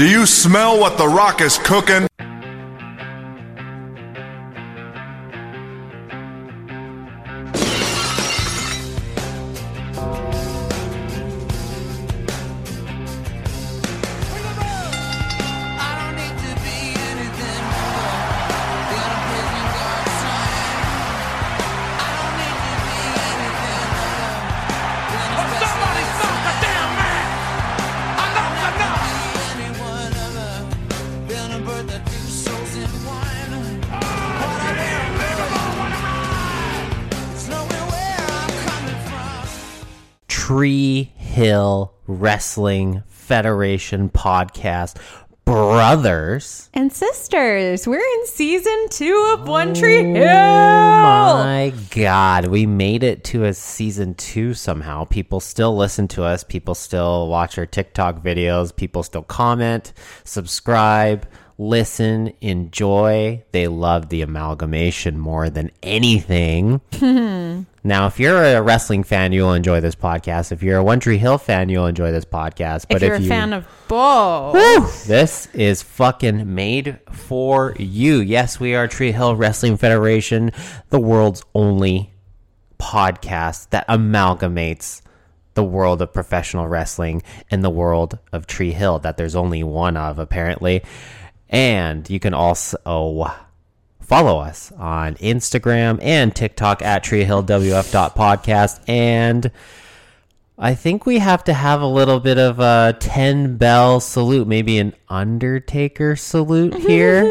Do you smell what The Rock is cooking? Wrestling Federation podcast. Brothers. and sisters. We're in season two of One Tree oh Hill. Oh my God. We made it to a season two somehow. People still listen to us. People still watch our TikTok videos. People still comment, subscribe, listen, enjoy. They love the amalgamation more than anything. Now, if you're a wrestling fan, you'll enjoy this podcast. If you're a One Tree Hill fan, you'll enjoy this podcast. But if you're a you, fan of both, this is fucking made for you. Yes, we are Tree Hill Wrestling Federation, the world's only podcast that amalgamates the world of professional wrestling and the world of Tree Hill that there's only one of apparently. And you can also follow us on Instagram and TikTok at treehillwf.podcast and I think we have to have a little bit of a 10 bell salute, maybe an Undertaker salute here.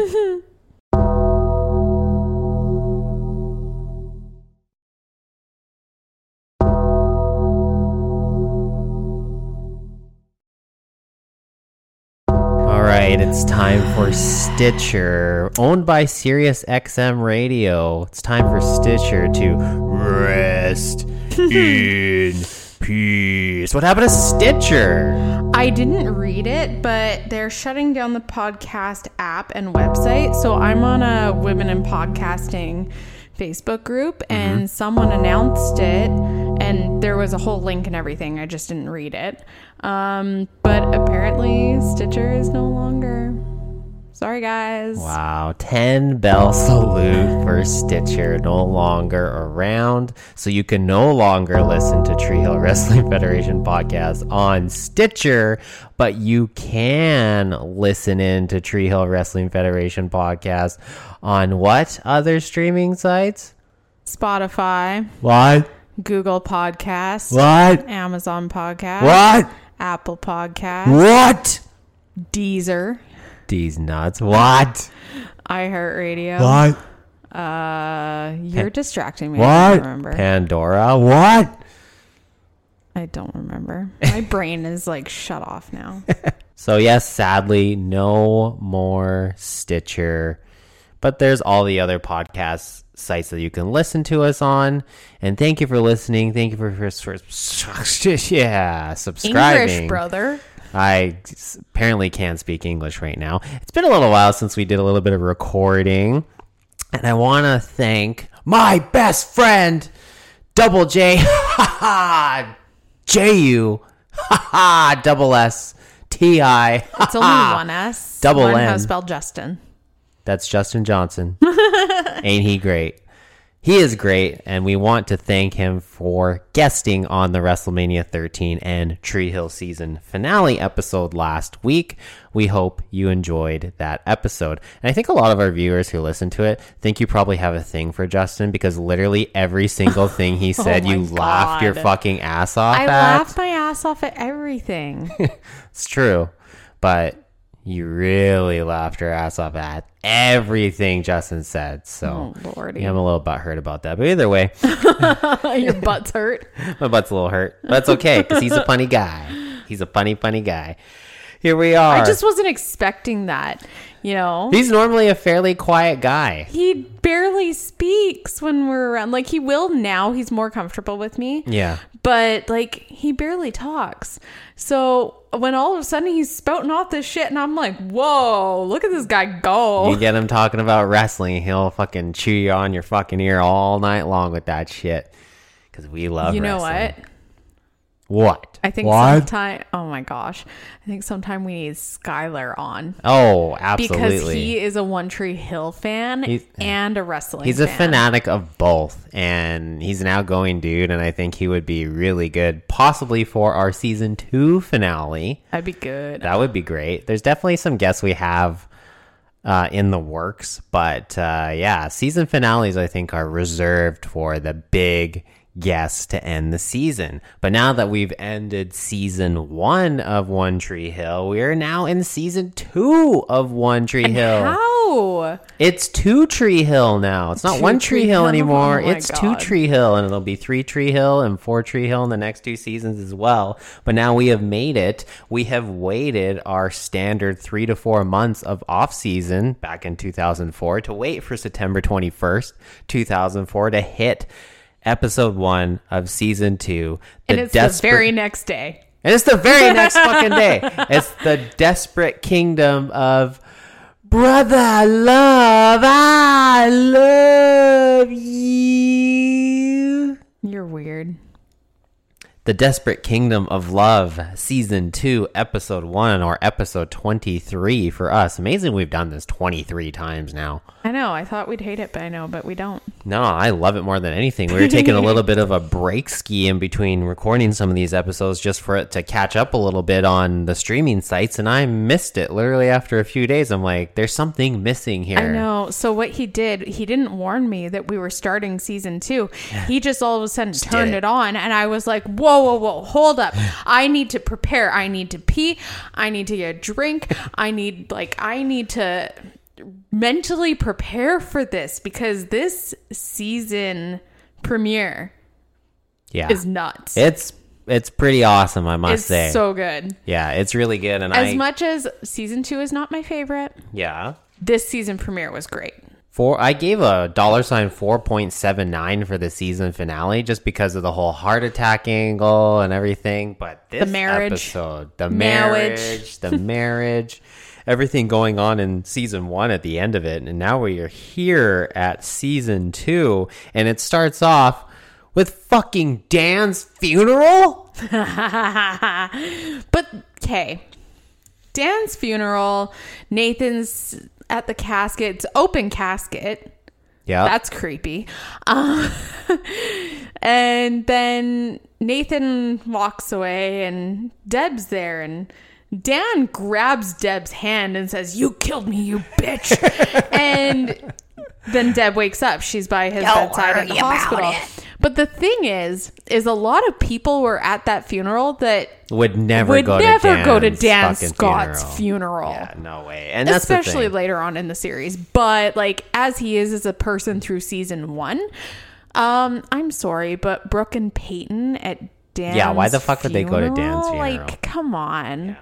It's time for Stitcher, owned by Sirius XM Radio. It's time for Stitcher to rest in peace. What happened to Stitcher? I didn't read it, but they're shutting down the podcast app and website. So I'm on a Women in Podcasting Facebook group, mm-hmm. and someone announced it, and there was a whole link and everything. I just didn't read it. Um, but apparently, Stitcher is no longer. Sorry, guys. Wow, 10 bell salute for Stitcher, no longer around. So you can no longer listen to Tree Hill Wrestling Federation podcast on Stitcher, but you can listen in to Tree Hill Wrestling Federation podcast on what other streaming sites? Spotify, What? Google Podcast, What? Amazon Podcast, What? Apple Podcast, What? Deezer, These nuts. What? iHeartRadio. What? Uh, you're distracting me. I What? don't remember. Pandora. What? I don't remember. My brain is like shut off now. So yes, sadly, no more Stitcher, but there's all the other podcast sites that you can listen to us on. And thank you for listening. Thank you for, for, for yeah, subscribing. English, brother. I apparently can't speak English right now. It's been a little while since we did a little bit of recording, and I want to thank my best friend, Double J, J U, ha ha, double S, T I. It's only one S. Double Learn how N. to spell Justin. That's Justin Johnson. Ain't he great? He is great, and we want to thank him for guesting on the WrestleMania 13 and Tree Hill season finale episode last week. We hope you enjoyed that episode. And I think a lot of our viewers who listen to it think you probably have a thing for Justin because literally every single thing he oh said, Oh you laughed your fucking ass off at. I at. laughed my ass off at everything. It's true, but you really laughed your ass off at everything Justin said. So Oh, Lordy. yeah, I'm a little butthurt about that. But either way, Your butt's hurt. my butt's a little hurt. But that's okay because he's a funny guy. He's a funny, funny guy. Here we are. I just wasn't expecting that. You know, he's normally a fairly quiet guy. he barely speaks when we're around. Like he will now. He's more comfortable with me. Yeah. but like he barely talks. So when all of a sudden he's spouting off this shit, and I'm like, whoa, look at this guy go. You get him talking about wrestling, he'll fucking chew you on your fucking ear all night long with that shit. Because we love You know wrestling. what? What? I think what? sometime. Oh my gosh, I think sometime we need Skylar on Oh, absolutely. because he is a One Tree Hill fan He's- and a wrestling. He's a fanatic of both, and he's an outgoing dude, and I think he would be really good, possibly for our season two finale. That'd be good. That would be great. There's definitely some guests we have uh, in the works, but uh, yeah, season finales I think are reserved for the big guests to end the season. But now that we've ended season one of One Tree Hill, we are now in season two of One Tree Hill. How? It's two Tree Hill now. It's not Two one Tree Tree Hill Hill? anymore. Oh it's two Tree Hill, and it'll be three Tree Hill and four Tree Hill in the next two seasons as well. But now we have made it. We have waited our standard three to four months of off season back in 2004 to wait for September 21st, 2004 to hit episode one of season two. And it's desperate- the very next day. and it's the very next fucking day. It's the desperate kingdom of brother love. I love you. You're weird. The Desperate Kingdom of Love, Season 2, Episode 1, or Episode 23 for us. Amazing we've done this 23 times now. I know. I thought we'd hate it, but I know, but we don't. No, I love it more than anything. We were taking a little bit of a break ski in between recording some of these episodes just for it to catch up a little bit on the streaming sites, and I missed it literally after a few days. I'm like, there's something missing here. I know. So what he did, he didn't warn me that we were starting season two. He just all of a sudden turned it. it. on, and I was like, "Whoa, whoa, whoa! Hold up! I need to prepare. I need to pee. I need to get a drink. I need like I need to mentally prepare for this because this season premiere Yeah. is nuts. It's it's pretty awesome, I must it's say. so good. yeah, it's really good and As I much as season two is not my favorite, Yeah. this season premiere was great. Four I gave a dollar sign four point seven nine for the season finale just because of the whole heart attack angle and everything. But this marriage. episode, the Marriage. marriage, the marriage, everything going on in season one at the end of it, and now we are here at season two, and it starts off with fucking Dan's funeral. But okay, Dan's funeral, Nathan's at the casket, it's open casket. Yeah, That's creepy. Uh, and then Nathan walks away, and Deb's there, and Dan grabs Deb's hand and says, "You killed me, you bitch!" and then Deb wakes up. She's by his bedside at the hospital. But the thing is, is a lot of people were at that funeral that would never would go never to go to Dan's Dan Scott's funeral. Yeah, no way. And that's the especially thing. later on in the series. But like as he is as a person through season one, um, I'm sorry, but Brooke and Peyton at Dan's Yeah, why the fuck would they go to Dan's funeral? funeral? Like, come on.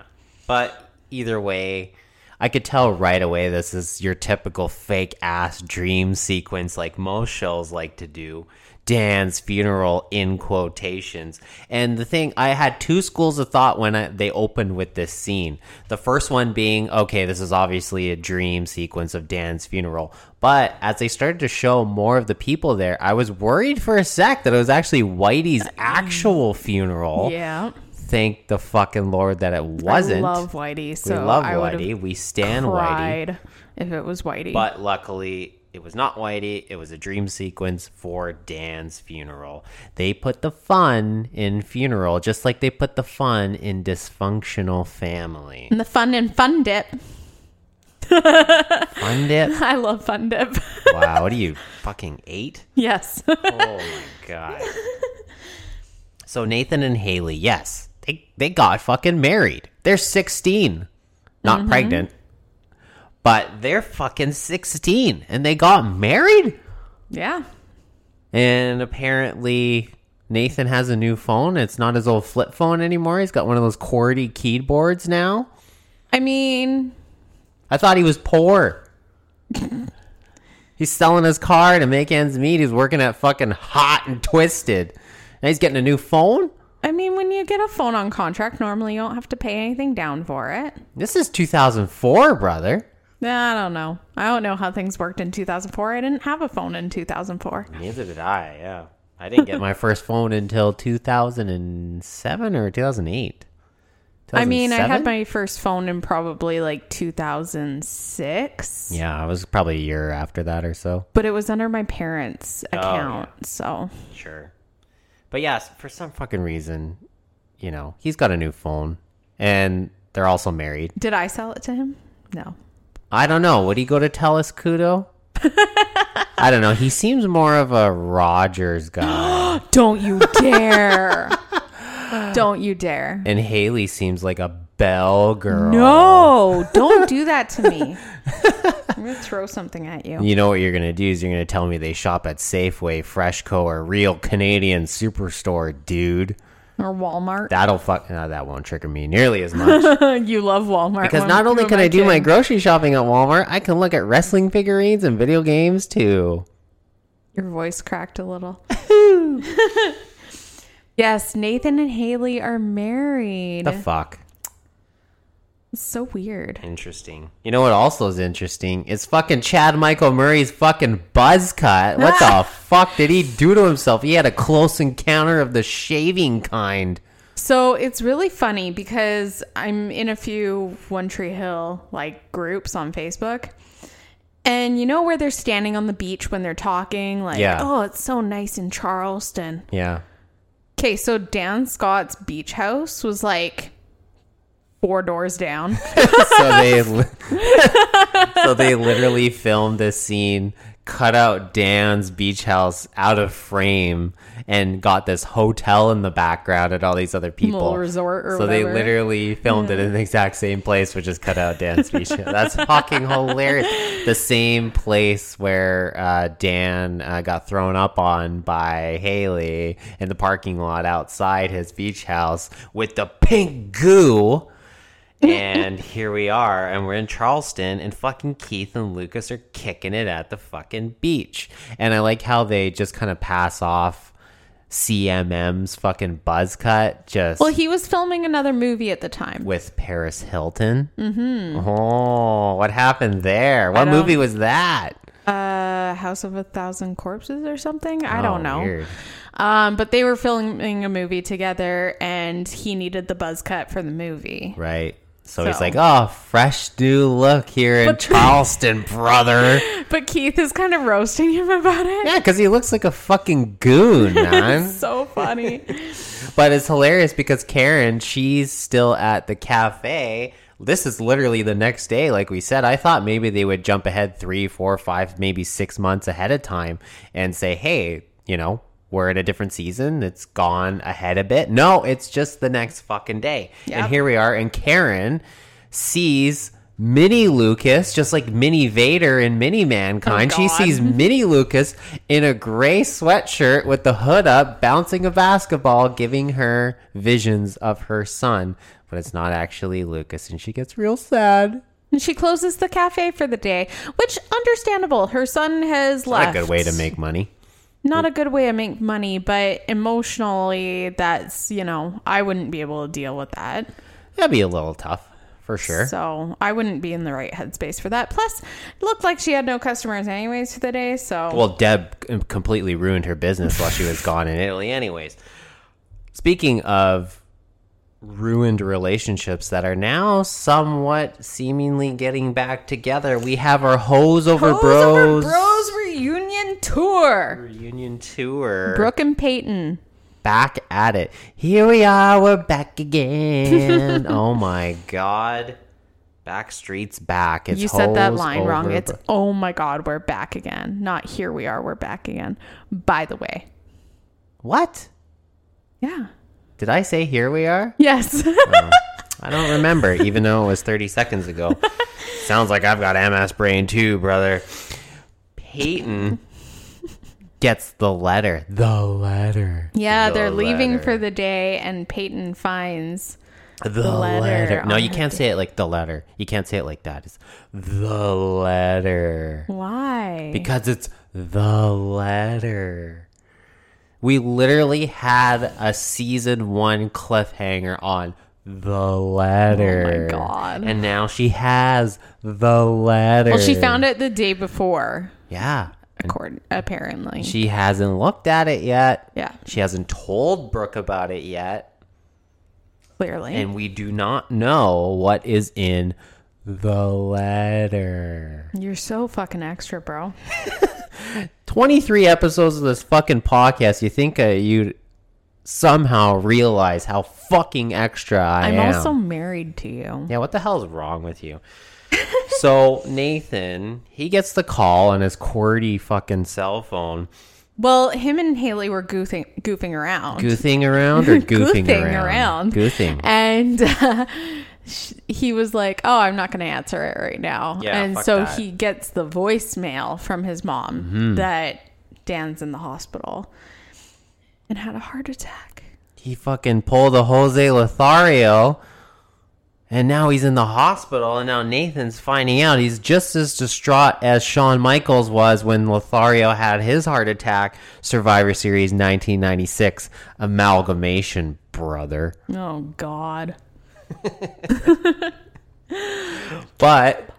But either way, I could tell right away this is your typical fake ass dream sequence like most shows like to do. Dan's funeral in quotations. And the thing, I had two schools of thought when I, they opened with this scene. The first one being, okay, this is obviously a dream sequence of Dan's funeral. But as they started to show more of the people there, I was worried for a sec that it was actually Whitey's uh, actual funeral. Yeah, Thank the fucking Lord that it wasn't. I love Whitey. So we love I Whitey. We stand Whitey. if it was Whitey. But luckily, it was not Whitey. It was a dream sequence for Dan's funeral. They put the fun in funeral, just like they put the fun in dysfunctional family. and the fun and fun dip. Fun dip? I love fun dip. Wow, what are you, fucking eight? yes. Oh my god. So Nathan and Haley, yes, they they got fucking married. They're 16. Not Mm-hmm. pregnant. But they're fucking 16 and they got married? yeah. And apparently Nathan has a new phone. It's not his old flip phone anymore. He's got one of those QWERTY keyboards now. I mean, I thought he was poor. he's selling his car to make ends meet. He's working at fucking Hot and Twisted. Now he's getting a new phone? I mean, when you get a phone on contract, normally you don't have to pay anything down for it. This is 2004, brother. Nah, I don't know. I don't know how things worked in 2004. I didn't have a phone in 2004. Neither did I, yeah. I didn't get my first phone until 2007 or 2008. I mean, I had my first phone in probably like 2006. Yeah, I was probably a year after that or so. But it was under my parents' Oh, account. So Sure. But yes, for some fucking reason, you know, he's got a new phone and they're also married. did I sell it to him? No. I don't know. Would he go to Telus Koodo? I don't know. He seems more of a Rogers guy. Don't you dare. don't you dare. and Haley seems like a Bell girl. No, don't do that to me. I'm to throw something at you. You know what you're going to do is you're going to tell me they shop at Safeway, Freshco, or Real Canadian Superstore, dude. Or Walmart. That'll fuck. No, that won't trigger me nearly as much. you love Walmart. Because not only can I do my grocery shopping at Walmart, I can look at wrestling figurines and video games too. Your voice cracked a little. yes, Nathan and Haley are married. The fuck? It's so weird. Interesting. You know what also is interesting? Is fucking Chad Michael Murray's fucking buzz cut. What the fuck did he do to himself? He had a close encounter of the shaving kind. So it's really funny because I'm in a few One Tree Hill like groups on Facebook. And you know where they're standing on the beach when they're talking? Like, Yeah. oh, it's so nice in Charleston. Yeah. Okay, so Dan Scott's beach house was like four doors down. so they li- so they literally filmed this scene cut out dan's beach house out of frame and got this hotel in the background and all these other people. Little resort or so they literally filmed it in the exact same place which is cut out dan's beach house. That's fucking hilarious. The same place where uh, dan uh, got thrown up on by haley in the parking lot outside his beach house with the pink goo and here we are, and we're in Charleston, and fucking Keith and Lucas are kicking it at the fucking beach. And I like how they just kind of pass off CMM's fucking buzz cut just well, he was filming another movie at the time. with Paris Hilton. Mm-hmm. Oh, what happened there? What movie was that? Uh, House of a Thousand Corpses or something. I Oh, don't know. Um, but they were filming a movie together, and he needed the buzz cut for the movie. Right. So, he's like, oh, fresh new look here in Charleston, brother. But Keith is kind of roasting him about it. Yeah, because he looks like a fucking goon, man. So funny. But it's hilarious because Karen, she's still at the cafe. This is literally the next day, like we said. I thought maybe they would jump ahead three, four, five, maybe six months ahead of time and say, hey, you know, we're in a different season. It's gone ahead a bit. No, it's just the next fucking day. And here we are. And Karen sees Mini Lucas, just like Mini Vader and Mini Mankind. Oh, she sees Mini Lucas in a gray sweatshirt with the hood up, bouncing a basketball, giving her visions of her son. But it's not actually Lucas, and she gets real sad. And she closes the cafe for the day, which understandable. Her son has Not left. a good way to make money. Not a good way to make money, but emotionally, that's you know, I wouldn't be able to deal with that. That'd be a little tough, for sure. So I wouldn't be in the right headspace for that. Plus, it looked like she had no customers anyways for the day. So Well, Deb um, completely ruined her business while she was gone in Italy, anyways. Speaking of ruined relationships that are now somewhat seemingly getting back together, we have our Hose Over Bros Bros, Over Bros reunion tour. reunion tour. Brooke and Peyton. back at it. Here we are, we're back again. oh my god. Backstreet's back. It's you said that line wrong. It's oh my god, we're back again. Not here we are, we're back again. By the way. What? Yeah. Did I say here we are? Yes. Oh, I don't remember, even though it was 30 seconds ago. Sounds like I've got MS brain too, brother. Peyton gets the letter. The letter. yeah, The they're leaving letter. for the day and Peyton finds the, letter letter. No, you can't say it like the letter. You can't say it like that. It's the letter. why? Because it's the letter. We literally had a season one cliffhanger on the letter. Oh my God. And now she has the letter. well, she found it the day before. Yeah. Accord, apparently. She hasn't looked at it yet. Yeah. She hasn't told Brooke about it yet. clearly. And we do not know what is in the letter. You're so fucking extra, bro. 23 episodes of this fucking podcast. You think uh, you'd somehow realize how fucking extra I am. I'm am. also married to you. Yeah, what the hell is wrong with you? So Nathan, he gets the call on his QWERTY fucking cell phone, Well, him and Haley were goofing, goofing around. Goofing around or goofing, Goofing around? around. Goothing. and uh, sh- he was like, "Oh, I'm not going to answer it right now." Yeah, and so that. Mm-hmm. he gets the voicemail from his mom that Dan's in the hospital and had a heart attack. He fucking pulled a Jose Lothario, and now he's in the hospital. And now Nathan's finding out he's just as distraught as Shawn Michaels was when Lothario had his heart attack. Survivor Series 1996 amalgamation, brother. Oh God. But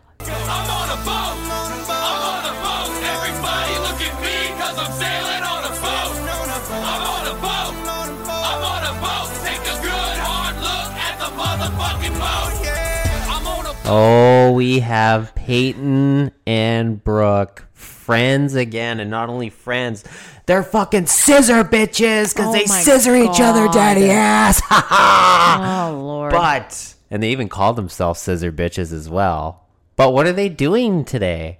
Oh, we have Peyton and Brooke, friends again, and not only friends, they're fucking scissor bitches because Oh they scissor each other, daddy ass. Ha ha! Oh Lord. But and they even called themselves scissor bitches as well. But what are they doing today?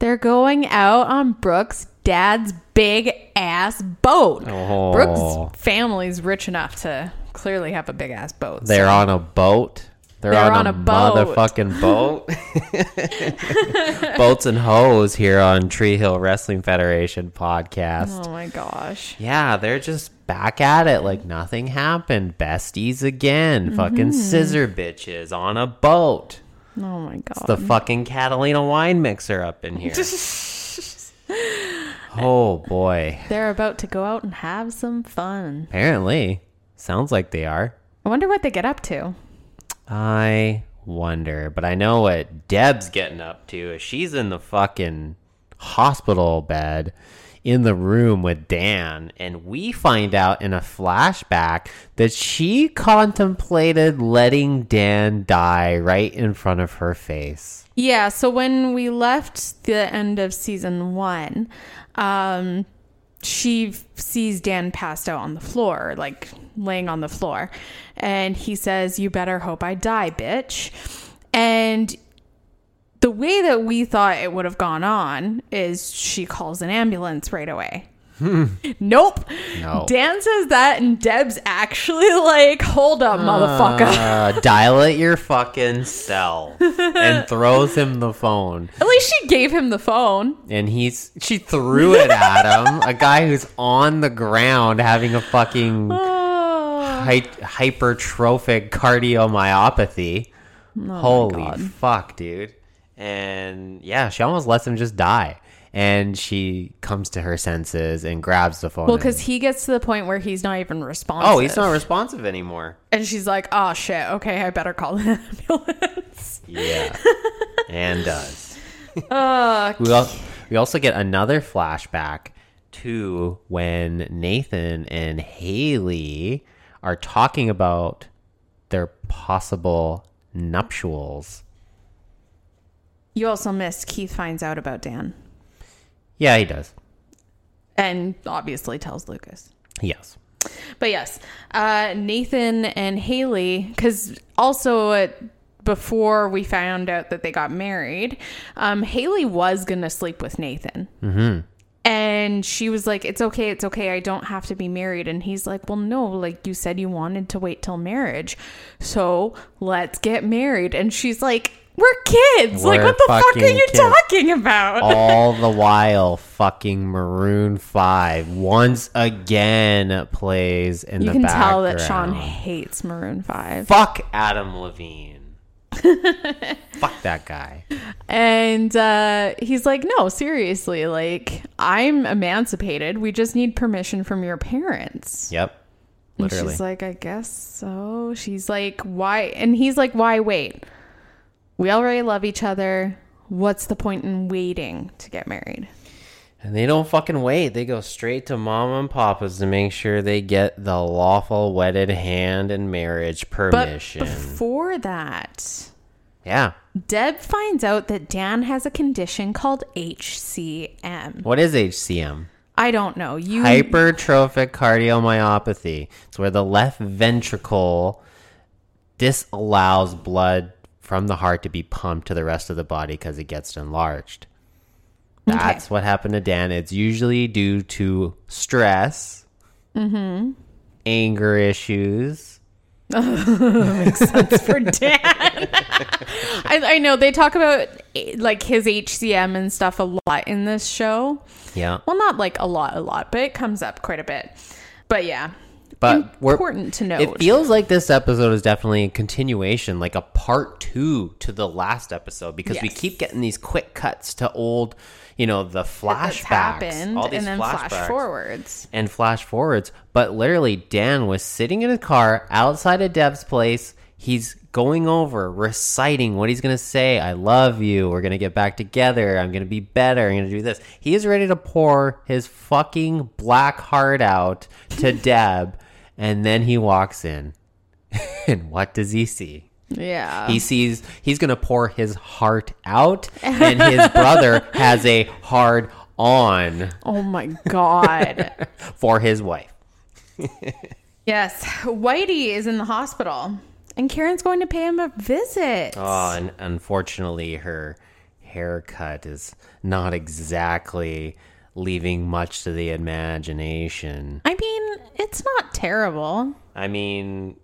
They're going out on Brooke's dad's big ass boat. Oh. Brooke's family's rich enough to clearly have a big ass boat. They're so- on a boat. They're, They're on, on a, a boat. motherfucking boat. Boats and hoes here on Tree Hill Wrestling Federation podcast. Oh my gosh. Yeah, they're just back at it like nothing happened. Besties again. Fucking mm-hmm. scissor bitches on a boat. Oh my god. The fucking Catalina wine mixer up in here. oh boy. They're about to go out and have some fun. Apparently. Sounds like they are. I wonder what they get up to. I wonder. But I know what Deb's getting up to. She's in the fucking hospital bed in the room with Dan. And we find out in a flashback that she contemplated letting Dan die right in front of her face. Yeah, so when we left the end of season one, um, she sees Dan passed out on the floor, like laying on the floor. And he says, You better hope I die, bitch. And the way that we thought it would have gone on is she calls an ambulance right away. nope. No. Dan says that, and Deb's actually like, Hold up, motherfucker. Uh, dilate your fucking cell and throws him the phone. At least she gave him the phone. And he's she threw it at him. A guy who's on the ground having a fucking Oh. hy- hypertrophic cardiomyopathy. Holy fuck, dude. And yeah, she almost lets him just die. And she comes to her senses and grabs the phone. Well, because he gets to the point where he's not even responsive. oh, he's not responsive anymore. And she's like, "Oh shit, okay, I better call an ambulance." Yeah, and does. Uh, We, al- we also get another flashback to when Nathan and Haley are talking about their possible nuptials. you also missed Keith finds out about Dan, Yeah, he does. and obviously tells Lucas. Yes. But yes, uh, Nathan and Haley, because also uh, before we found out that they got married, um, Haley was gonna sleep with Nathan. Mm-hmm. And she was like, "It's okay, it's okay. I don't have to be married." And he's like, "Well, no. Like you said, you wanted to wait till marriage, so let's get married." And she's like, "We're kids. like, We're what the fuck are you kids." talking about?" All the while, fucking Maroon 5 once again plays in you the can tell that Sean hates Maroon Five. Fuck Adam Levine. Fuck that guy. And uh, he's like, no, seriously, like, I'm emancipated. We just need permission from your parents. Yep. And Literally. she's like, I guess so. She's like, why? And he's like, why wait? We already love each other. What's the point in waiting to get married? And they don't fucking wait. They go straight to mom and papa's to make sure they get the lawful wedded hand and marriage permission. But before that, yeah. Deb finds out that Dan has a condition called HCM. What is HCM? I don't know. You Hypertrophic cardiomyopathy. It's where the left ventricle disallows blood from the heart to be pumped to the rest of the body because it gets enlarged. That's what happened to Dan. It's usually due to stress, Mm-hmm. anger issues. for Dan. I, I know they talk about like his HCM and stuff a lot in this show. Yeah. Well, not like a lot, a lot, but it comes up quite a bit. But yeah, But we're- important to know. It feels like this episode is definitely a continuation, like a part two to the last episode, because we keep getting these quick cuts to old, you know, the flashbacks, happened, all these and then flashbacks flash forwards. and flash forwards. But literally, Dan was sitting in his car outside of Deb's place. He's going over, reciting what he's going to say. I love you. We're going to get back together. I'm going to be better. I'm going to do this. He is ready to pour his fucking black heart out to Deb. And then he walks in. and what does he see? Yeah, He sees he's going to pour his heart out, and his brother has a hard on oh my god. for his wife. yes, Whitey is in the hospital, and Karen's going to pay him a visit. Oh, and unfortunately, her haircut is not exactly leaving much to the imagination. I mean, it's not terrible. I mean,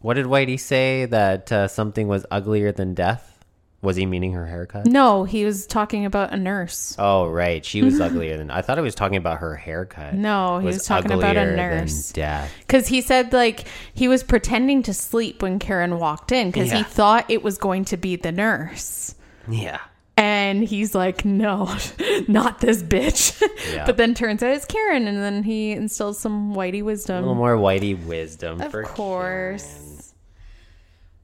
what did Whitey say? That uh, something was uglier than death? Was he meaning her haircut? No, he was talking about a nurse. Oh, right. She was uglier than. I thought he was talking about her haircut. No, he was talking about a nurse. Death. Because he said, like, he was pretending to sleep when Karen walked in because he thought it was going to be the nurse. Yeah. And he's like, no, not this bitch. Yeah. but then turns out it's Karen. And then he instills some whitey wisdom. A little more Whitey wisdom. Of course.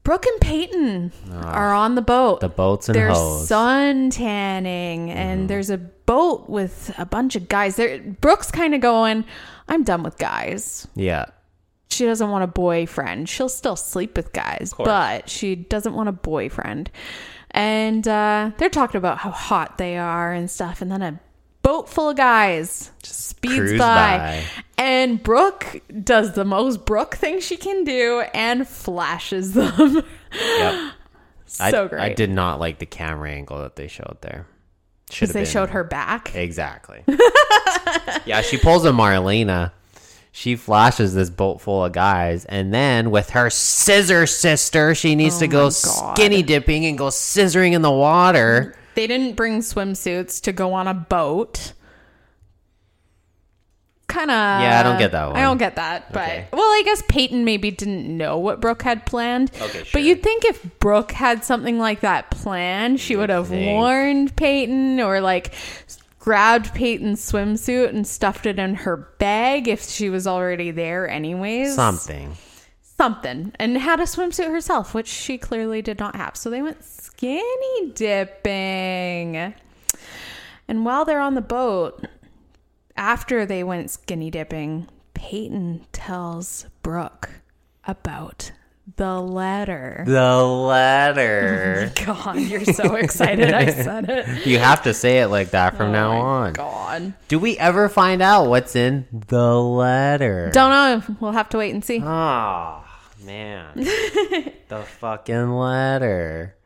Brooke and Peyton ah, are on the boat. The boats and They're hoes. sun tanning, and mm-hmm. there's a boat with a bunch of guys. There, Brooke's kind of going, I'm done with guys. yeah. she doesn't want a boyfriend. She'll still sleep with guys, but she doesn't want a boyfriend. And uh, they're talking about how hot they are and stuff. And then a boat full of guys speeds by. by. And Brooke does the most Brooke thing she can do and flashes them. Yep. so I, great. I did not like the camera angle that they showed there. Because they showed her back. Exactly. yeah, she pulls a Marlena. She flashes this boat full of guys, and then with her scissor sister, she needs oh to go Oh my God. skinny dipping and go scissoring in the water. They didn't bring swimsuits to go on a boat. Kind of. Yeah, I don't get that one. I don't get that. But Okay. well, I guess Peyton maybe didn't know what Brooke had planned. Okay, sure. But you'd think if Brooke had something like that planned, she would have warned Peyton or like grabbed Peyton's swimsuit and stuffed it in her bag if she was already there, anyways. Something. Something. And had a swimsuit herself, which she clearly did not have. So they went skinny dipping. And while they're on the boat, after they went skinny dipping, Peyton tells Brooke about the letter. The letter. Oh God, you're so excited I said it. you have to say it like that from oh now Oh my on. God. Do we ever find out what's in the letter? Don't know. We'll have to wait and see. Oh, man. the fucking letter.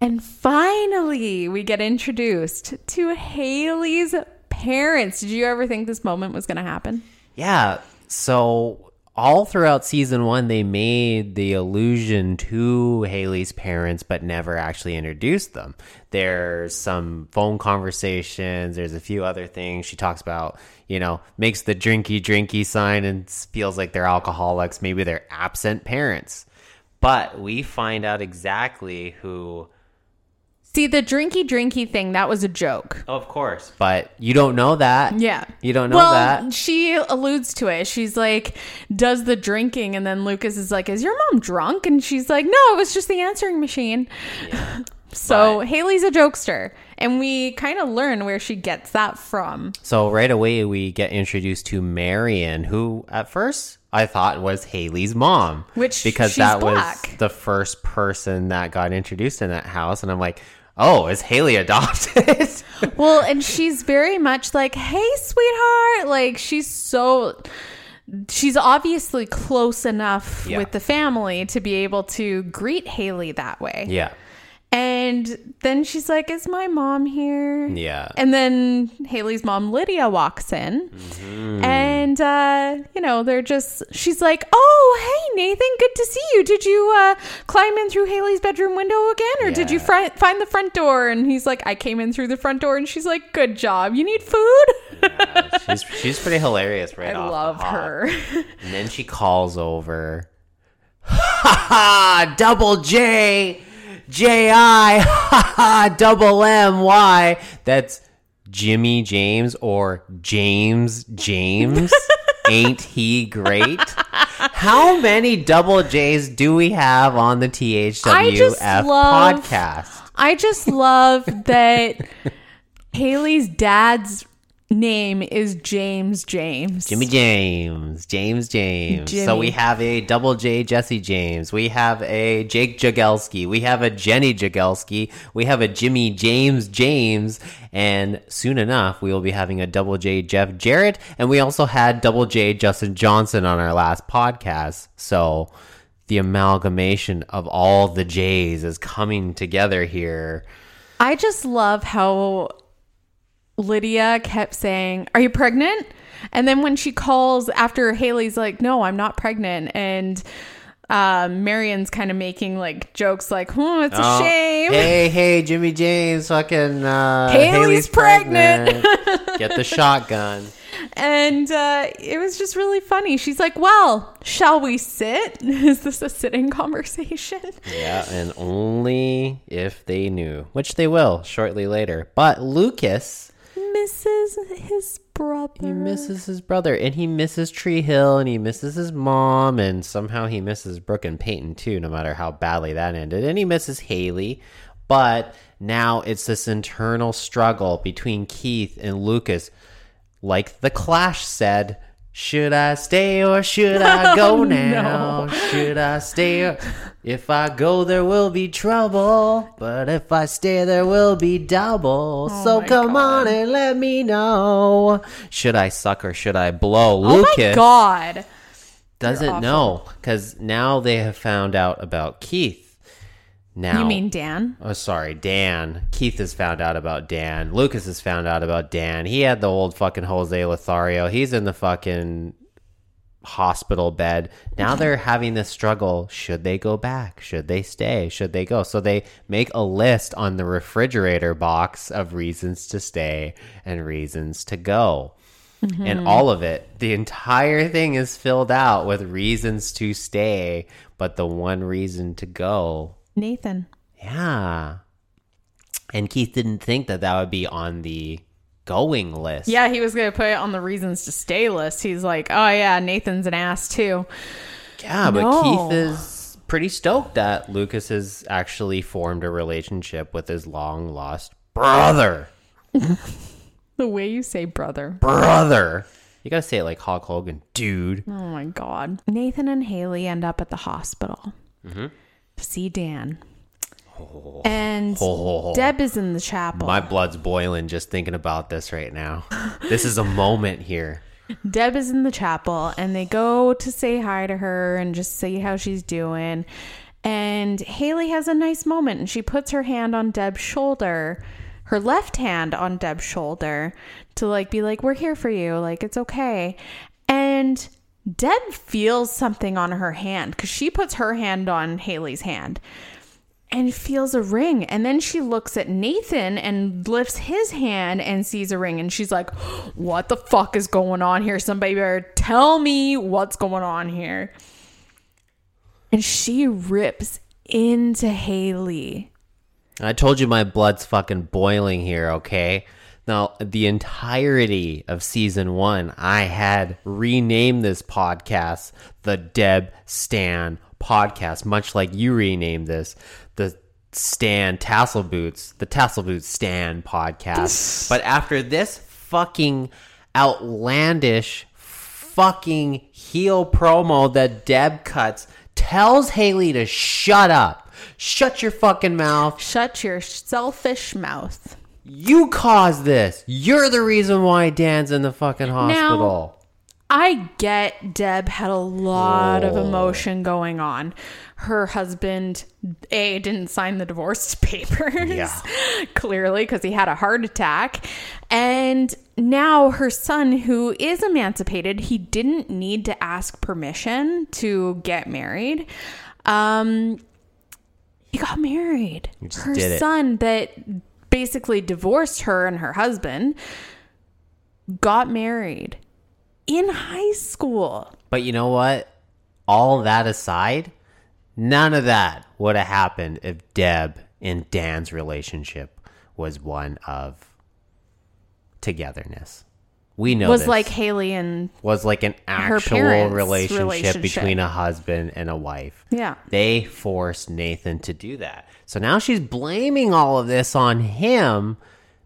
And finally, we get introduced to Haley's parents. Did you ever think this moment was going to happen? Yeah. So all throughout season one, they made the allusion to Haley's parents, but never actually introduced them. There's some phone conversations. There's a few other things she talks about. You know, makes the drinky drinky sign and feels like they're alcoholics. Maybe they're absent parents. But we find out exactly who. See, the drinky drinky thing, that was a joke. Of course, but you don't know that. Yeah. You don't know well, that. she alludes to it. She's like, does the drinking. And then Lucas is like, is your mom drunk? And she's like, no, it was just the answering machine. So But- Haley's a jokester, and we kind of learn where she gets that from. So right away we get introduced to Marion, who at first I thought was Haley's mom, Which because she's that black. was the first person that got introduced in that house, and I'm like, oh, is Haley adopted? Well, and she's very much like, "Hey, sweetheart!" Like she's so. She's obviously close enough Yeah. with the family to be able to greet Haley that way. yeah, And then she's like, Is my mom here? yeah. And then Haley's mom, Lydia, walks in. Mm-hmm. And, uh, you know, they're just, she's like, Oh, hey, Nathan, good to see you. Did you uh, climb in through Haley's bedroom window again? Or did you Yeah. fri- find the front door? And he's like, I came in through the front door. And she's like, Good job. You need food? she's she's pretty hilarious right I off the love her. And then she calls over. Ha ha! Double J, J I! Double M Y. That's Jimmy James or James James. Ain't he great? How many double J's do we have on the THWF love- podcast? I just love that Haley's dad's name is James James. Jimmy James, James James. So we have a double J Jesse James. We have a Jake Jagielski. We have a Jenny Jagielski. We have a Jimmy James James. And soon enough, we will be having a double J Jeff Jarrett. And we also had double J Justin Johnson on our last podcast. So the amalgamation of all the J's is coming together here. I just love how Lydia kept saying, Are you pregnant? And then when she calls after Haley's like, No, I'm not pregnant. And um, Marion's kind of making like jokes like, Oh, it's a Oh, shame. Hey, hey, Jimmy James, fucking uh, Haley's pregnant. Get the shotgun. And uh, it was just really funny. She's like, Well, shall we sit? Is this a sitting conversation? Yeah, and only if they knew, which they will shortly later. But Lucas, Misses his brother. he misses his brother, and he misses Tree Hill, and he misses his mom, and somehow he misses Brooke and Peyton too, no matter how badly that ended. And he misses Haley. But now it's this internal struggle between Keith and Lucas. Like the Clash said, should I stay or should I oh, go now? Should I stay or if I go there will be trouble, but if I stay there will be double. Oh so come God. on and let me know. Should I suck or should I blow? Oh Lucas my God. doesn't know cuz now they have found out about Keith. Now You mean Dan? Oh, sorry, Dan. Keith has found out about Dan. Lucas has found out about Dan. He had the old fucking Jose Lothario. He's in the fucking hospital bed. Now they're having this struggle. Should they go back? Should they stay? Should they go? So they make a list on the refrigerator box of reasons to stay and reasons to go. Mm-hmm. And all of it, the entire thing is filled out with reasons to stay, but the one reason to go Nathan. yeah. And Keith didn't think that that would be on the going list. Yeah, he was going to put it on the reasons to stay list. He's like, oh, yeah, Nathan's an ass too. Yeah, but No. Keith is pretty stoked that Lucas has actually formed a relationship with his long lost brother. The way you say brother. Brother. You gotta say it like Hulk Hogan, dude. Oh my God. Nathan and Haley end up at the hospital Mm-hmm. See Dan. Oh. And Oh. Deb is in the chapel. My blood's boiling just thinking about this right now. this is a moment here. Deb is in the chapel and they go to say hi to her and just see how she's doing. And Haley has a nice moment and she puts her hand on Deb's shoulder, her left hand on Deb's shoulder to like be like, We're here for you. Like, it's okay. And Deb feels something on her hand because she puts her hand on Haley's hand and feels a ring. And then she looks at Nathan and lifts his hand and sees a ring. And she's like, What the fuck is going on here? Somebody better tell me what's going on here. And she rips into Haley. I told you my blood's fucking boiling here, okay? Now, the entirety of season one, I had renamed this podcast the Deb Stan Podcast, much like you renamed this. The Stan Tassel Boots, the Tassel Boots Stan podcast. but after this fucking outlandish fucking heel promo that Deb cuts tells Haley to shut up. Shut your fucking mouth. Shut your selfish mouth. You caused this. You're the reason why Dan's in the fucking hospital. Now, I get Deb had a lot of emotion going on. Her husband, A, didn't sign the divorce papers, Yeah. clearly, because he had a heart attack. And now her son, who is emancipated, he didn't need to ask permission to get married. Um, he got married. just Her son, that basically divorced her and her husband, got married in high school. But you know what? All that aside, none of that would have happened if Deb and Dan's relationship was one of togetherness. We know was this. like Haley and was like an actual relationship, relationship. between a husband and a wife. Yeah. They forced Nathan to do that. So now she's blaming all of this on him.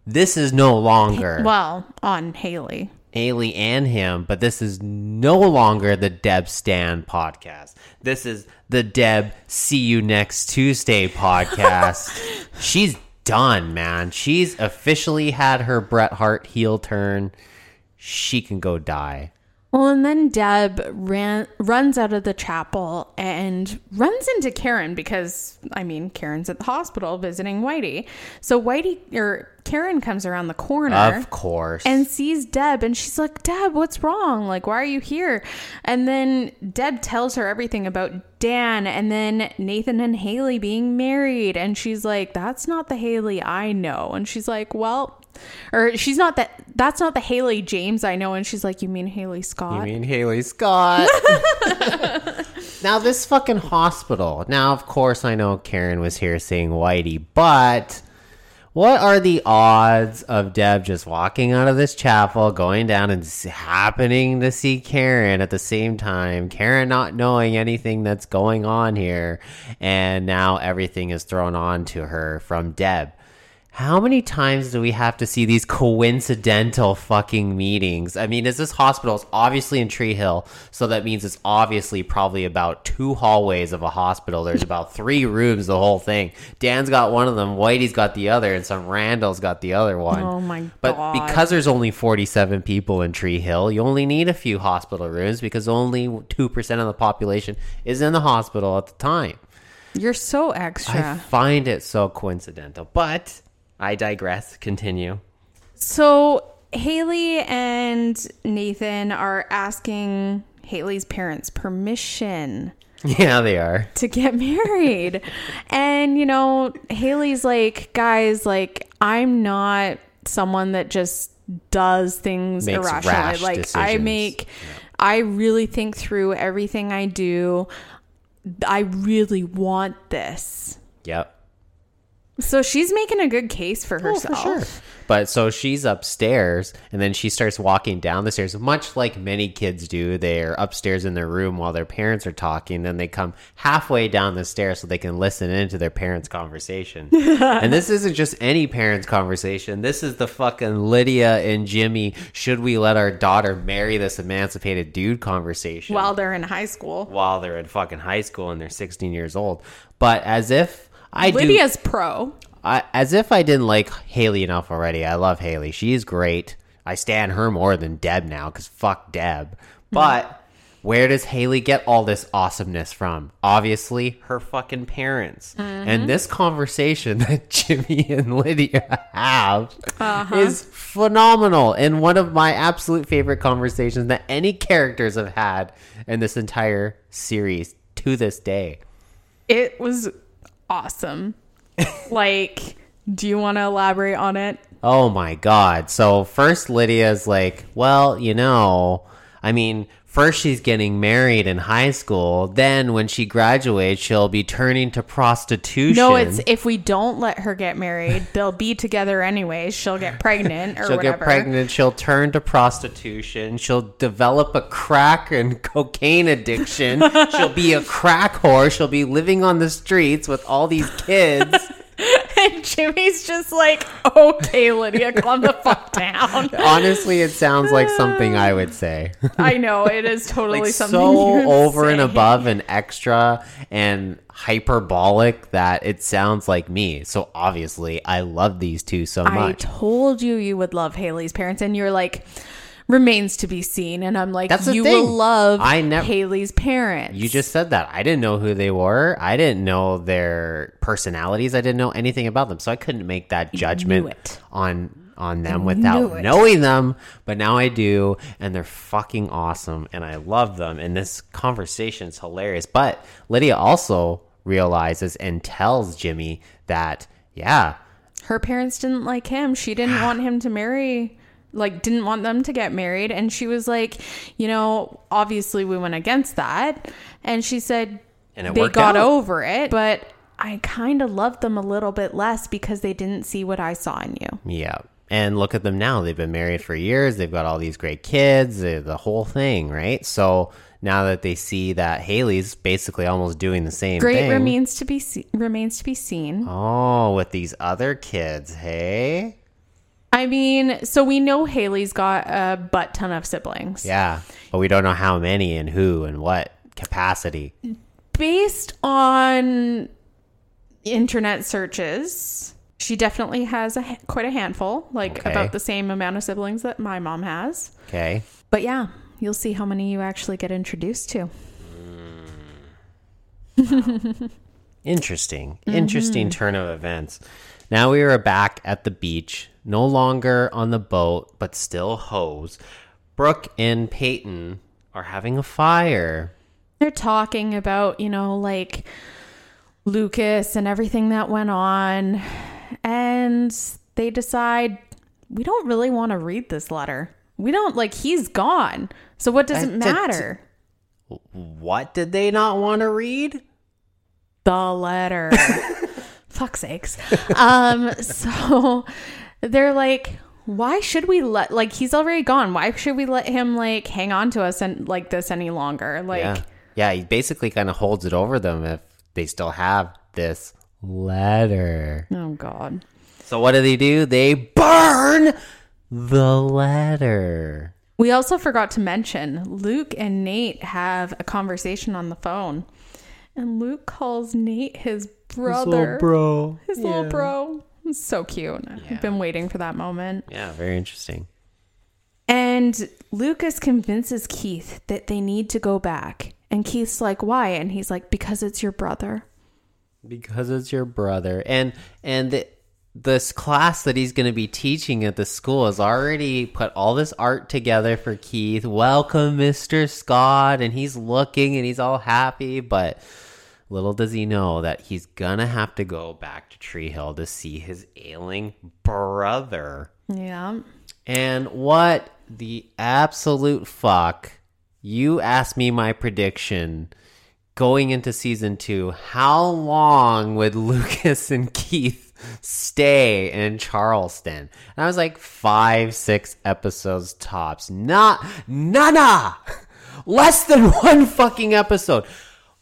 This is no longer well on Haley. Haley and him, but this is no longer the Deb Stan podcast. This is the Deb See You Next Tuesday podcast. She's done, man. She's officially had her Bret Hart heel turn. She can go die. Well, and then Deb ran runs out of the chapel and runs into Karen because I mean Karen's at the hospital visiting Whitey. So Whitey or Karen comes around the corner. Of course. and sees Deb and she's like, Deb, what's wrong? Like, why are you here? And then Deb tells her everything about Dan and then Nathan and Haley being married. And she's like, that's not the Haley I know. And she's like, well, or she's not that, that's not the Haley James I know. And she's like, you mean Haley Scott? You mean Haley Scott? now this fucking hospital. Now, of course, I know Karen was here saying Whitey, but what are the odds of Deb just walking out of this chapel, going down and s- happening to see Karen at the same time? Karen not knowing anything that's going on here, and now everything is thrown on to her from Deb. How many times do we have to see these coincidental fucking meetings? I mean, is this hospital is obviously in Tree Hill, so that means it's obviously probably about two hallways of a hospital. There's about three rooms, the whole thing. Dan's got one of them, Whitey's got the other, and some Randall's got the other one. Oh my god. But because there's only 47 people in Tree Hill, you only need a few hospital rooms because only 2% of the population is in the hospital at the time. You're so extra. I find it so coincidental, but I digress. Continue. So Haley and Nathan are asking Haley's parents permission Yeah, they are. to get married. and, you know, Haley's like, guys, like, I'm not someone that just does things Makes irrationally. Like, I decisions. make, I really think through everything I do. I really want this. Yep. So she's making a good case for herself. But so she's upstairs, and then she starts walking down the stairs, much like many kids do. They're upstairs in their room while their parents are talking. Then they come halfway down the stairs so they can listen into their parents' conversation. and this isn't just any parents' conversation. This is the fucking Lydia and Jimmy. Should we let our daughter marry this emancipated dude conversation? While they're in high school. while they're in fucking high school and they're 16 years old. But as if I do, Lydia's pro. I, as if I didn't like Haley enough already. I love Haley. She's great. I stand her more than Deb now because fuck Deb. Hmm. But where does Haley get all this awesomeness from? Obviously, her fucking parents. And mm-hmm. this conversation that Jimmy and Lydia have uh-huh. is phenomenal and one of my absolute favorite conversations that any characters have had in this entire series to this day. It was awesome. like, do you want to elaborate on it? Oh my god. So first Lydia's like, well, you know, I mean, first she's getting married in high school, then when she graduates, she'll be turning to prostitution. No, it's if we don't let her get married, they'll be together anyways. She'll get pregnant or She'll whatever. get pregnant, she'll turn to prostitution, she'll develop a crack and cocaine addiction, she'll be a crack whore, she'll be living on the streets with all these kids. Jimmy's just like, okay, Lydia, calm the fuck down. Honestly, it sounds like something I would say. I know it is totally like something so over and above and extra and hyperbolic that it sounds like me. So obviously, I love these two so much. I told you you would love Haley's parents, and you're like, remains to be seen. And I'm like, That's the you thing. will love I nev- Haley's parents. you just said that. I didn't know who they were. I didn't know their personalities. I didn't know anything about them. So I couldn't make that judgment on on them without knowing them. But now I do, and they're fucking awesome, and I love them. And this conversation is hilarious. But Lydia also realizes and tells Jimmy that, yeah, her parents didn't like him. She didn't want him to marry, like, didn't want them to get married. And she was like, you know, obviously we went against that. And she said And it they got out. over it, but I kind of loved them a little bit less because they didn't see what I saw in you. yeah. And look at them now. They've been married for years. They've got all these great kids, the whole thing, right? So now that they see that Haley's basically almost doing the same Great thing. remains to be se- remains to be seen. Oh, with these other kids, hey? I mean, so we know Haley's got a butt ton of siblings. Yeah. But we don't know how many and who and what capacity. Based on internet searches, she definitely has a quite a handful, like Okay. about the same amount of siblings that my mom has. Okay. But yeah, you'll see how many you actually get introduced to. Interesting. Mm-hmm. Interesting turn of events. Now we are back at the beach, no longer on the boat, but still hose. Brooke and Peyton are having a fire. They're talking about, you know, like Lucas and everything that went on. And they decide we don't really want to read this letter. We don't like he's gone. So what does it t- t- matter? What did they not want to read? the letter. Fuck sakes. Um, so they're like, why should we let like he's already gone? Why should we let him like hang on to us and like this any longer? Like yeah. Yeah, he basically kind of holds it over them if they still have this letter. oh god. So what do they do? They burn the letter. We also forgot to mention Luke and Nate have a conversation on the phone. And Luke calls Nate his brother. His little bro. His little bro. So cute. I've been waiting for that moment. Yeah, very interesting. And Lucas convinces Keith that they need to go back. And Keith's like, why? And he's like, because it's your brother. Because it's your brother. And and th- this class that he's going to be teaching at the school has already put all this art together for Keith. Welcome, Mr. Scott. And he's looking and he's all happy, but little does he know that he's to have to go back to Tree Hill to see his ailing brother. Yeah. And what the absolute fuck? You asked me my prediction going into season two. How long would Lucas and Keith stay in Charleston? And I was like, five, six episodes tops. Not, nana! Less than one fucking episode.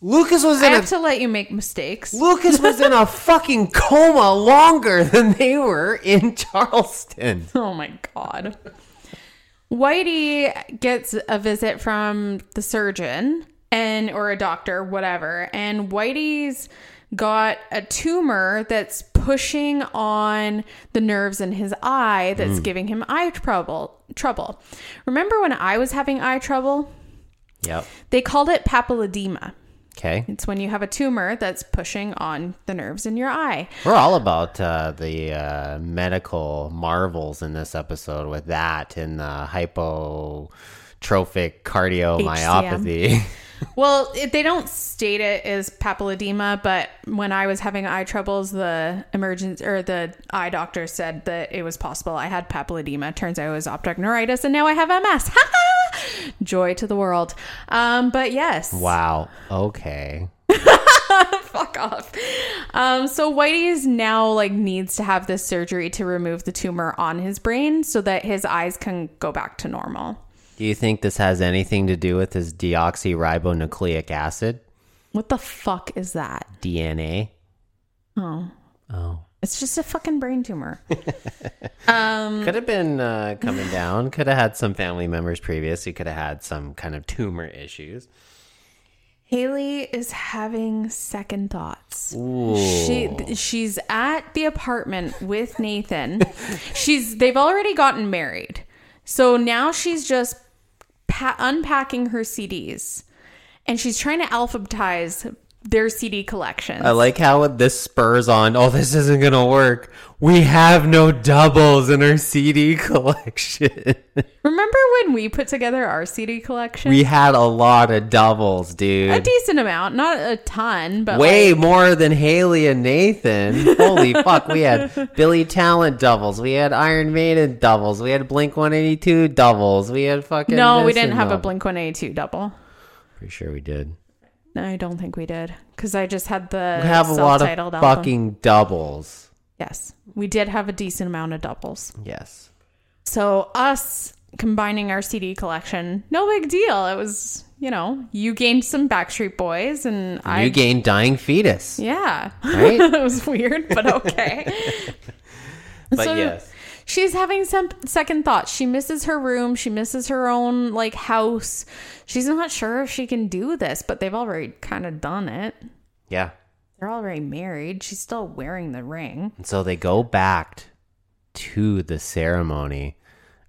Lucas was I in a have to let you make mistakes. Lucas was in a fucking coma longer than they were in Charleston. Oh my god. Whitey gets a visit from the surgeon and or a doctor, whatever, and Whitey's got a tumor that's pushing on the nerves in his eye that's hmm. giving him eye trouble. Trouble. Remember when I was having eye trouble? Yep. They called it papilledema. Okay. It's when you have a tumor that's pushing on the nerves in your eye. We're all about uh, the uh, medical marvels in this episode with that and the hypertrophic cardiomyopathy. Well, it, they don't state it as papilledema, but when I was having eye troubles, the emergency or the eye doctor said that it was possible I had papilledema. Turns out it was optic neuritis, and now I have MS. Joy to the world. Um, but yes, wow. Okay. fuck off. Um, so Whitey is now like needs to have this surgery to remove the tumor on his brain so that his eyes can go back to normal. Do you think this has anything to do with his deoxyribonucleic acid, What the fuck is that? DNA? Oh, Oh. It's just a fucking brain tumor. Could have been uh, coming down. Could have had some family members previously. Could have had some kind of tumor issues. Haley is having second thoughts. She she's at the apartment with Nathan. she's they've already gotten married. So now she's just pa- unpacking her CDs and she's trying to alphabetize their CD collections. I like how this spurs on. Oh, this isn't gonna work. We have no doubles in our CD collection. Remember when we put together our CD collection? we had a lot of doubles, dude. a decent amount, not a ton, but Way like, more than Haley and Nathan. Holy fuck. We had Billy Talent doubles. We had Iron Maiden doubles. We had Blink 182 doubles. We had fucking. no, we didn't have a. Blink One Eighty Two double. Pretty sure we did. No, I don't think we did because I just had the We have a lot of album. fucking doubles. Yes, we did have a decent amount of doubles. Yes. So us combining our CD collection, no big deal. It was, you know, you gained some Backstreet Boys, and I you gained Dying Fetus. yeah, Right? it was weird, but okay. But So, yes. She's having some second thoughts. She misses her room. She misses her own like house. She's not sure if she can do this, but they've already kind of done it. Yeah. They're already married. She's still wearing the ring. And so they go back to the ceremony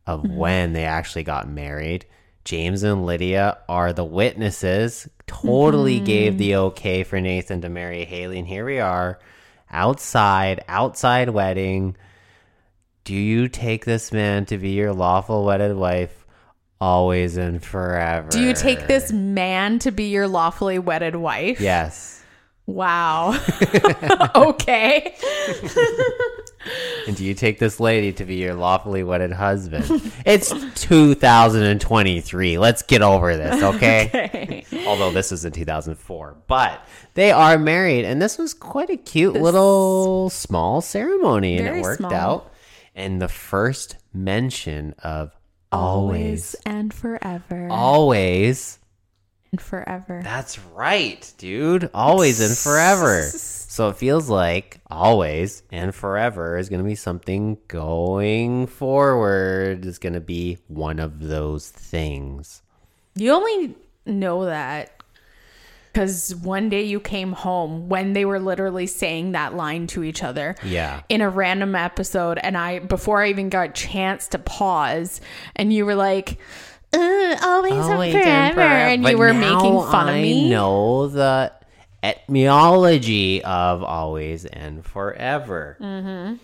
of Mm-hmm. when they actually got married. James and Lydia are the witnesses. Totally Mm-hmm. gave the okay for Nathan to marry Haley. And here we are outside, outside wedding. Do you take this man to be your lawful wedded wife always and forever? Do you take this man to be your lawfully wedded wife? Yes. Wow. okay. And do you take this lady to be your lawfully wedded husband? it's 2023. Let's get over this, okay? Although this was in 2004. But they are married, and this was quite a cute little small ceremony, and it worked small. out. And the first mention of Always always, and forever. always. and forever. That's right, dude. Always and forever. So it feels like always and forever is going to be something going forward, is going to be one of those things. You only know that because one day you came home when they were literally saying that line to each other. Yeah. In a random episode, and I before I even got a chance to pause, and you were like, uh, "Always, and forever," and you were making fun of me. I know the etymology of always and forever. Mm.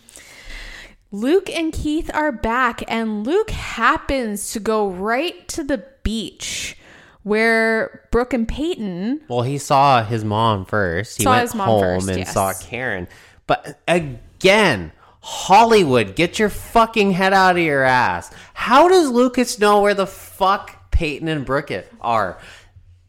Luke and Keith are back, and Luke happens to go right to the beach where Brooke and Peyton Well, he saw his mom first. He Saw went his mom home first, and yes. saw Karen. But again, Hollywood, get your fucking head out of your ass. How does Lucas know where the fuck Peyton and Brooke are?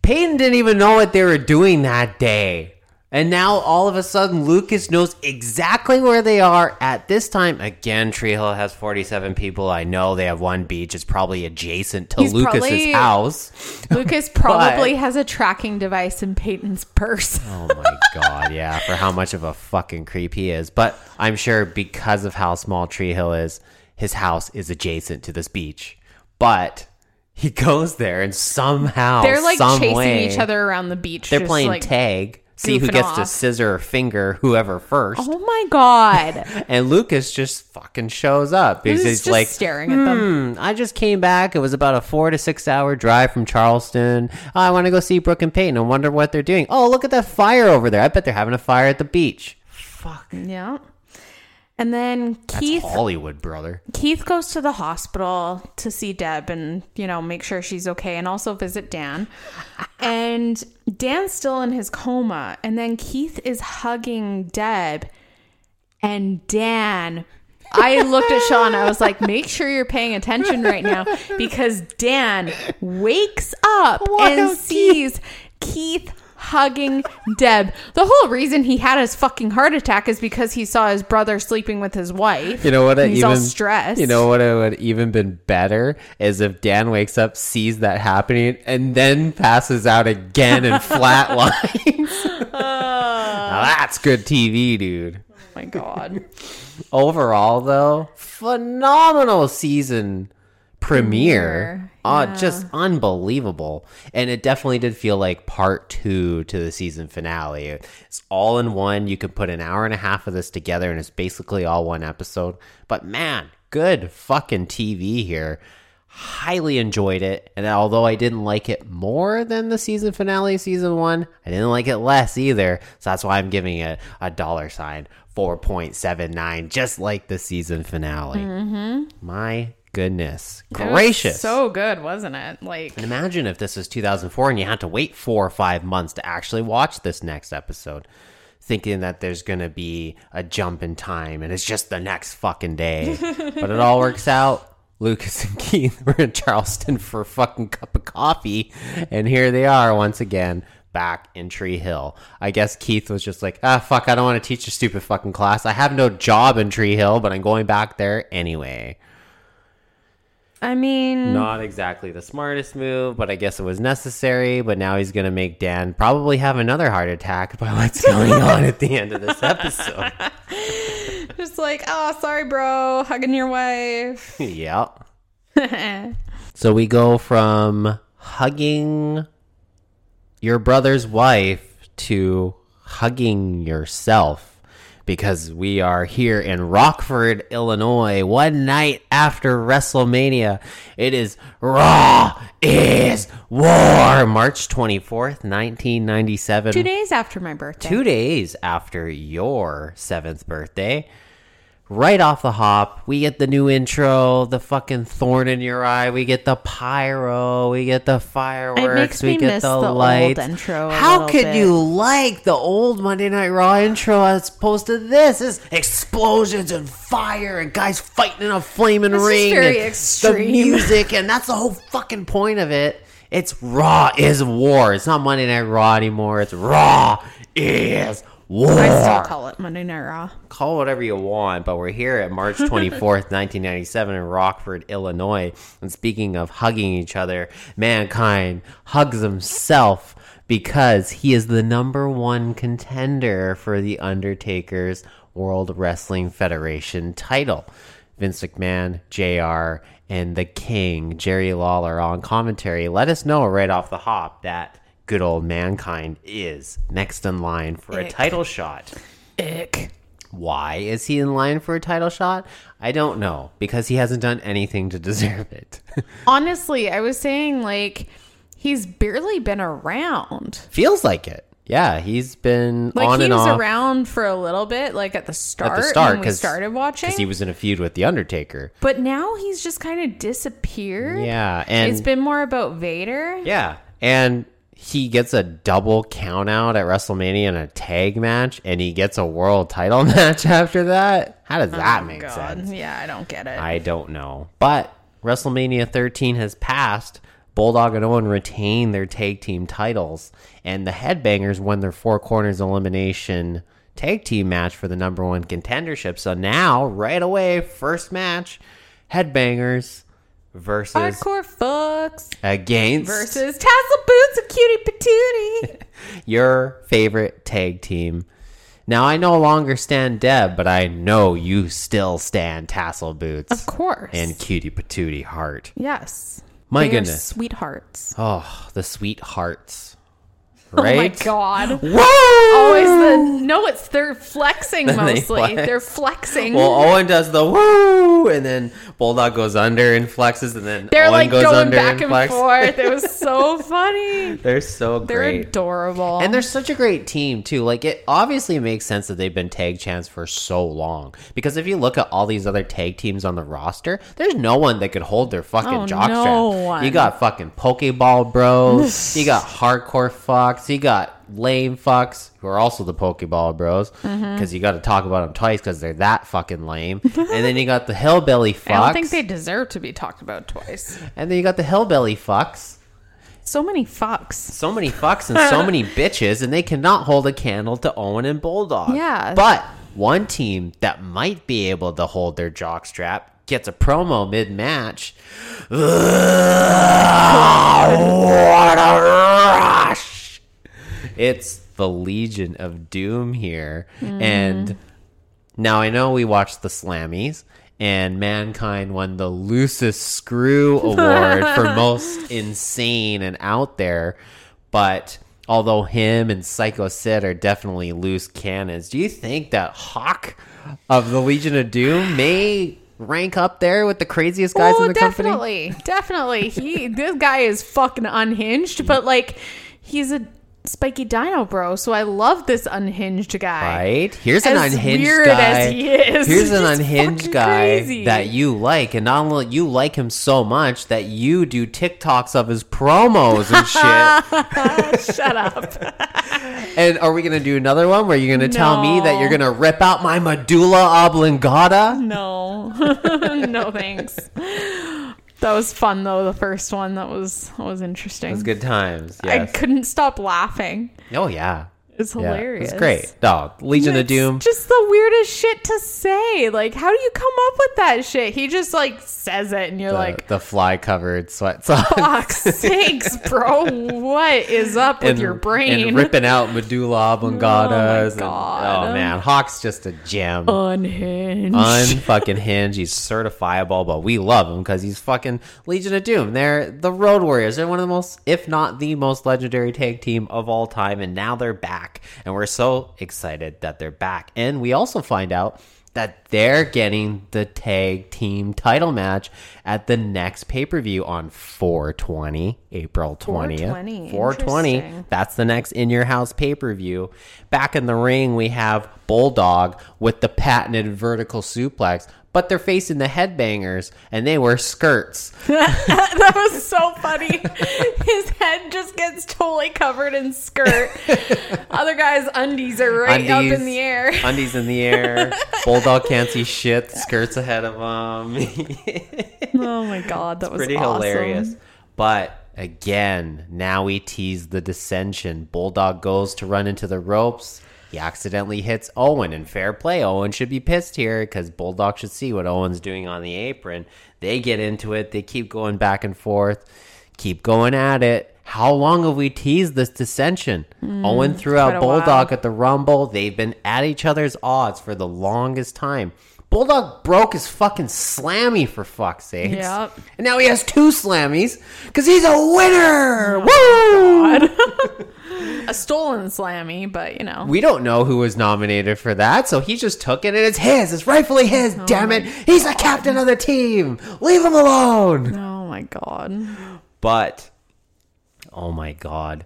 Peyton didn't even know what they were doing that day. And now all of a sudden, Lucas knows exactly where they are at this time. Again, Tree Hill has 47 people. I know they have one beach. It's probably adjacent to He's Lucas's probably- house. Lucas probably has a tracking device in Peyton's purse. Oh my god, yeah, for how much of a fucking creep he is. But I'm sure because of how small Tree Hill is, his house is adjacent to this beach. But he goes there and somehow They're like chasing way, each other around the beach. They're playing like, tag. See who gets to scissor or finger whoever first. Oh my god! And Lucas just fucking shows up because He's like, staring at them. Hmm, I just came back. It was about a four to six hour drive from Charleston. Oh, I want to go see Brooke and Peyton. I wonder what they're doing. Oh, look at that fire over there. I bet they're having a fire at the beach. Fuck. Yeah. And then That's Keith Hollywood, brother. Keith goes to the hospital to see Deb and, you know, make sure she's okay and also visit Dan. and Dan's still in his coma. And then Keith is hugging Deb. And Dan, I looked at Sean. I was like, make sure you're paying attention right now because Dan wakes up and sees Keith hugging Deb. The whole reason he had his fucking heart attack is because he saw his brother sleeping with his wife. You know what? He's even, all stressed. You know what? It would even been better is if Dan wakes up, sees that happening, and then passes out again and flatlines. now that's good TV, dude. Oh my god. Overall, though, phenomenal season premiere. Premiere, Uh, yeah. just unbelievable. And it definitely did feel like part two to the season finale. It's all in one. You can put an hour and a half of this together, and it's basically all one episode. But man, good fucking TV here. Highly enjoyed it. And although I didn't like it more than the season finale, season one, I didn't like it less either. So that's why I'm giving it a dollar sign 4.79, just like the season finale. Mm-hmm. My goodness. It Gracious. so good, wasn't it? Like And imagine if this was 2004 and you had to wait four or five months to actually watch this next episode, thinking that there's going to be a jump in time and it's just the next fucking day. but it all works out. Lucas and Keith were in Charleston for a fucking cup of coffee, and here they are once again back in Tree Hill. I guess Keith was just like, ah, fuck, I don't want to teach a stupid fucking class. I have no job in Tree Hill, but I'm going back there anyway. I mean Not exactly the smartest move, but I guess it was necessary. But now he's going to make Dan probably have another heart attack by what's going on at the end of this episode. just like, oh sorry bro, hugging your wife. yep. So we go from hugging your brother's wife to hugging yourself because we are here in Rockford, Illinois, one night after WrestleMania. It is Raw is War, March 24th, 1997. Two days after my birthday. Two days after your seventh birthday. Right off the hop, we get the new intro, the fucking thorn in your eye. We get the pyro, we get the fireworks, we get the, the lights. intro How could bit. you like the old Monday Night Raw intro as opposed to this? It's explosions and fire and guys fighting in a flaming This is ring. very extreme. The music, and that's the whole fucking point of it. It's Raw is War. It's not Monday Night Raw anymore. It's Raw is War I still call it Monday Night Raw. call it whatever you want, but we're here at March 24th, 1997 in Rockford, Illinois. And speaking of hugging each other, mankind hugs himself because he is the number one contender for the Undertaker's World Wrestling Federation title. Vince McMahon, JR, and the King, Jerry Lawler, on commentary. Let us know right off the hop that good old mankind is next in line for a title shot. Ick. Why is he in line for a title shot? I don't know because he hasn't done anything to deserve it. Honestly, I was saying like he's barely been around. Feels like it. Yeah, he's been Like on he and was off around for a little bit, like at the start, at the start we started watching. because he was in a feud with the Undertaker. but now he's just kind of disappeared. Yeah, and it's been more about Vader. yeah, and he gets a double count out at WrestleMania in a tag match, and he gets a world title match after that. How does that oh, make Oh, God. sense? Yeah, I don't get it. I don't know. But WrestleMania 13 has passed. Bulldog and Owen retain their tag team titles, and the Headbangers won their Four Corners Elimination tag team match for the number one contendership. So now, right away, first match, Headbangers versus Hardcore fucks against versus Tassel Boots and Cutie Patootie. your favorite tag team. Now I no longer stand Deb, but I know you still stand Tassel Boots. Of course. And Cutie Patootie Heart. yes. My They goodness. Sweethearts. Oh, the sweethearts. Oh my god. Whoa! Oh, Always the no, it's they're flexing Then they mostly. flex. They're flexing. Well, Owen does the woo, and then Bulldog goes under and flexes, and then they're Owen like goes going under back and, flexes. forth. It was so funny. They're so They're great. adorable. And they're such a great team too. Like it obviously makes sense that they've been tag champs for so long. Because if you look at all these other tag teams on the roster, there's no one that could hold their fucking Oh, jockstrap. no one. You got fucking Pokeball Bros. you got Hardcore Fucks. You got Lame Fucks, who are also the Pokeball Bros. Because Mm-hmm. you got to talk about them twice because they're that fucking lame. and then you got the Hillbilly Fucks. I don't think they deserve to be talked about twice. and then you got the Hillbilly Fucks. So many fucks. so many fucks and so many bitches, and they cannot hold a candle to Owen and Bulldog. Yeah. But one team that might be able to hold their jockstrap gets a promo mid match. what a rush! It's the Legion of Doom here. Mm-hmm. And now I know we watched the Slammies, and Mankind won the loosest screw award for most insane and out there. But although him and Psycho Sid are definitely loose cannons, do you think that Hawk of the Legion of Doom may rank up there with the craziest guys in the company? definitely, definitely. He this guy is fucking unhinged, but like he's a spiky dino bro. So I love this unhinged guy. Right? Here's an As unhinged weird guy. as he is, Here's an he's unhinged guy crazy. that you like, and not only you like him so much that you do TikToks of his promos and shit. Shut up. and are we gonna do another one where you're gonna tell me that you're gonna rip out my medulla oblongata? No, no thanks. That was fun though. The first one that was that was interesting. It was good times. I couldn't stop laughing. oh yeah. It's Yeah. hilarious. It's great. Dog. Legion of Doom. just the weirdest shit to say. Like, how do you come up with that shit? He just like says it, and you're the, like, the fly covered sweat socks. "Fuck's sakes, bro! What is up with your brain?" and ripping out medulla oblongatas. Oh and- oh, God. oh man, Hawk's just a gem. Unhinged. unfucking hinge. He's certifiable, but we love him because he's fucking Legion of Doom. They're the Road Warriors. They're one of the most, if not the most legendary tag team of all time, and now they're back. And we're so excited that they're back. And we also find out that they're getting the tag team title match at the next pay per view on 420, April 20th. 420, 420. That's the next in your house pay per view. Back in the ring, we have Bulldog with the patented vertical suplex, but they're facing the headbangers and they wear skirts. that was so funny. His head just gets totally covered in skirt. Other guys' undies are right up in the air. Undies in the air. Bulldog can't see shit. Skirts ahead of him. Oh my god, that was Pretty awesome. hilarious. But again, now we tease the dissension. Bulldog goes to run into the ropes. He accidentally hits Owen, and fair play. Owen should be pissed here because Bulldog should see what Owen's doing on the apron. They get into it. They keep going back and forth, keep going at it. How long have we teased this dissension? Owen threw out Bulldog while. at the Rumble. They've been at each other's odds for the longest time. Bulldog broke his fucking slammy for fuck's sake. Yep. And now he has two slammies because he's a winner. Oh Woo! A stolen slammy, but you know. We don't know who was nominated for that, so he just took it and it's his. It's rightfully his. Oh damn it. He's the captain of the team. Leave him alone. oh my god. But, oh my god.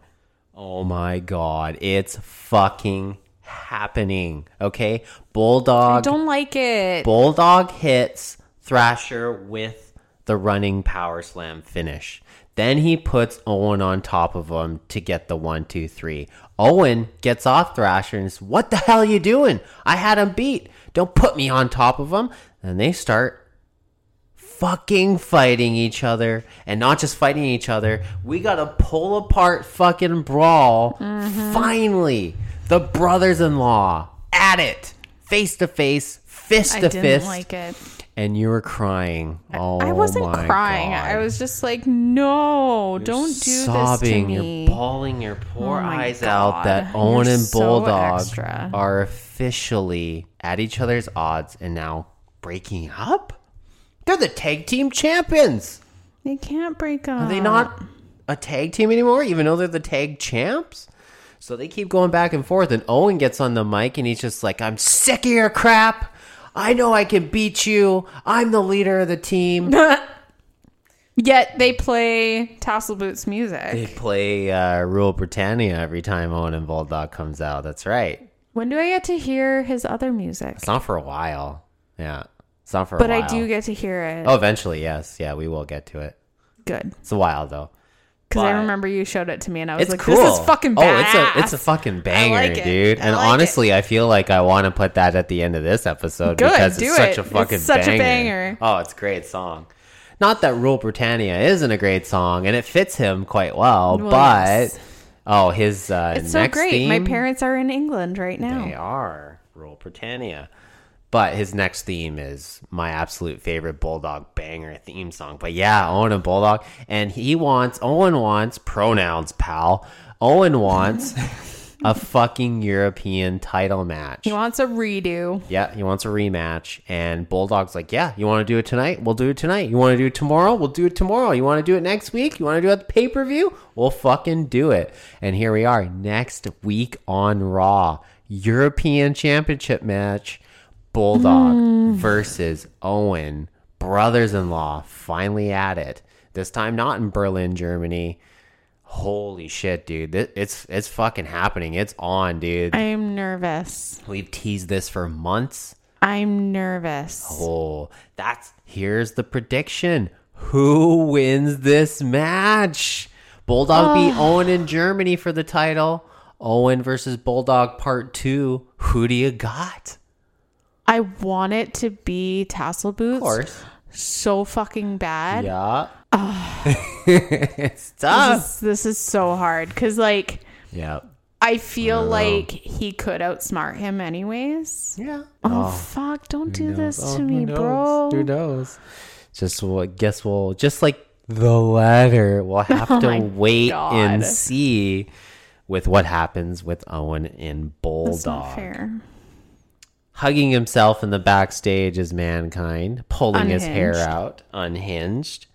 Oh my god. It's fucking happening. Okay? Bulldog. I don't like it. Bulldog hits Thrasher with the running power slam finish. Then he puts Owen on top of him to get the one, two, three. Owen gets off Thrasher and says, What the hell you doing? I had him beat. Don't put me on top of him. And they start fucking fighting each other. And not just fighting each other, we got a pull apart fucking brawl. Mm-hmm. Finally, the brothers in law at it, face to face, fist I to didn't fist. like it. And you were crying. Oh, I wasn't crying. God. I was just like, no, don't do sobbing. this to me. You're bawling your poor Oh eyes out that Owen You're and Bulldog are officially at each other's odds and now breaking up. They're the tag team champions. They can't break up. Are they not a tag team anymore, even though they're the tag champs? So they keep going back and forth, and Owen gets on the mic and he's just like, I'm sick of your crap. I know I can beat you. I'm the leader of the team. Yet they play Tassel Boots music. they play uh, Rule Britannia every time Owen and Bulldog comes out. That's right. when do I get to hear his other music? It's not for a while. Yeah. It's not for But a while. But I do get to hear it. Oh, eventually, yes. Yeah, we will get to it. Good. It's a while, though. Because I remember you showed it to me and I was It's like, cool. this is fucking badass. Oh, it's a it's a fucking banger, like dude. I And like honestly, I feel like I want to put that at the end of this episode Good, because it's such it. a fucking It's such a banger. banger. Oh, it's a great song. Not that Rule Britannia isn't a great song, and it fits him quite well, Well, but yes. oh, his uh, It's so great. theme, My parents are in England right now. they are Rule Britannia. But his next theme is my absolute favorite Bulldog banger theme song. But yeah, Owen and Bulldog, and he wants Owen wants pronouns, pal. Owen wants a fucking European title match. He wants a redo. Yeah, he wants a rematch. And Bulldog's like, Yeah, you want to do it tonight? We'll do it tonight. You want to do it tomorrow? We'll do it tomorrow. You want to do it next week? You want to do it at the pay per view? We'll fucking do it. And here we are next week on Raw European Championship match Bulldog hmm. versus Owen, brothers in law, finally at it. This time not in Berlin, Germany. Holy shit, dude. It's it's fucking happening. It's on, dude. I'm nervous. We've teased this for months. I'm nervous. Oh, that's here's the prediction. Who wins this match? Bulldog beat Owen in Germany for the title. Owen versus Bulldog Part Two. Who do you got? I want it to be tassel boots. So fucking bad. Yeah. it's tough. This, is, this is so hard because, like, Yeah. I feel like he could outsmart him anyways. Yeah. Oh, oh. fuck! Don't do this Oh, to who me, knows? bro. Who knows? Just well, guess we'll just like the letter. We'll oh have Oh to my wait and see with what happens with Owen and That's not Bulldog. fair. Hugging himself in the backstage is mankind, pulling his hair out, unhinged.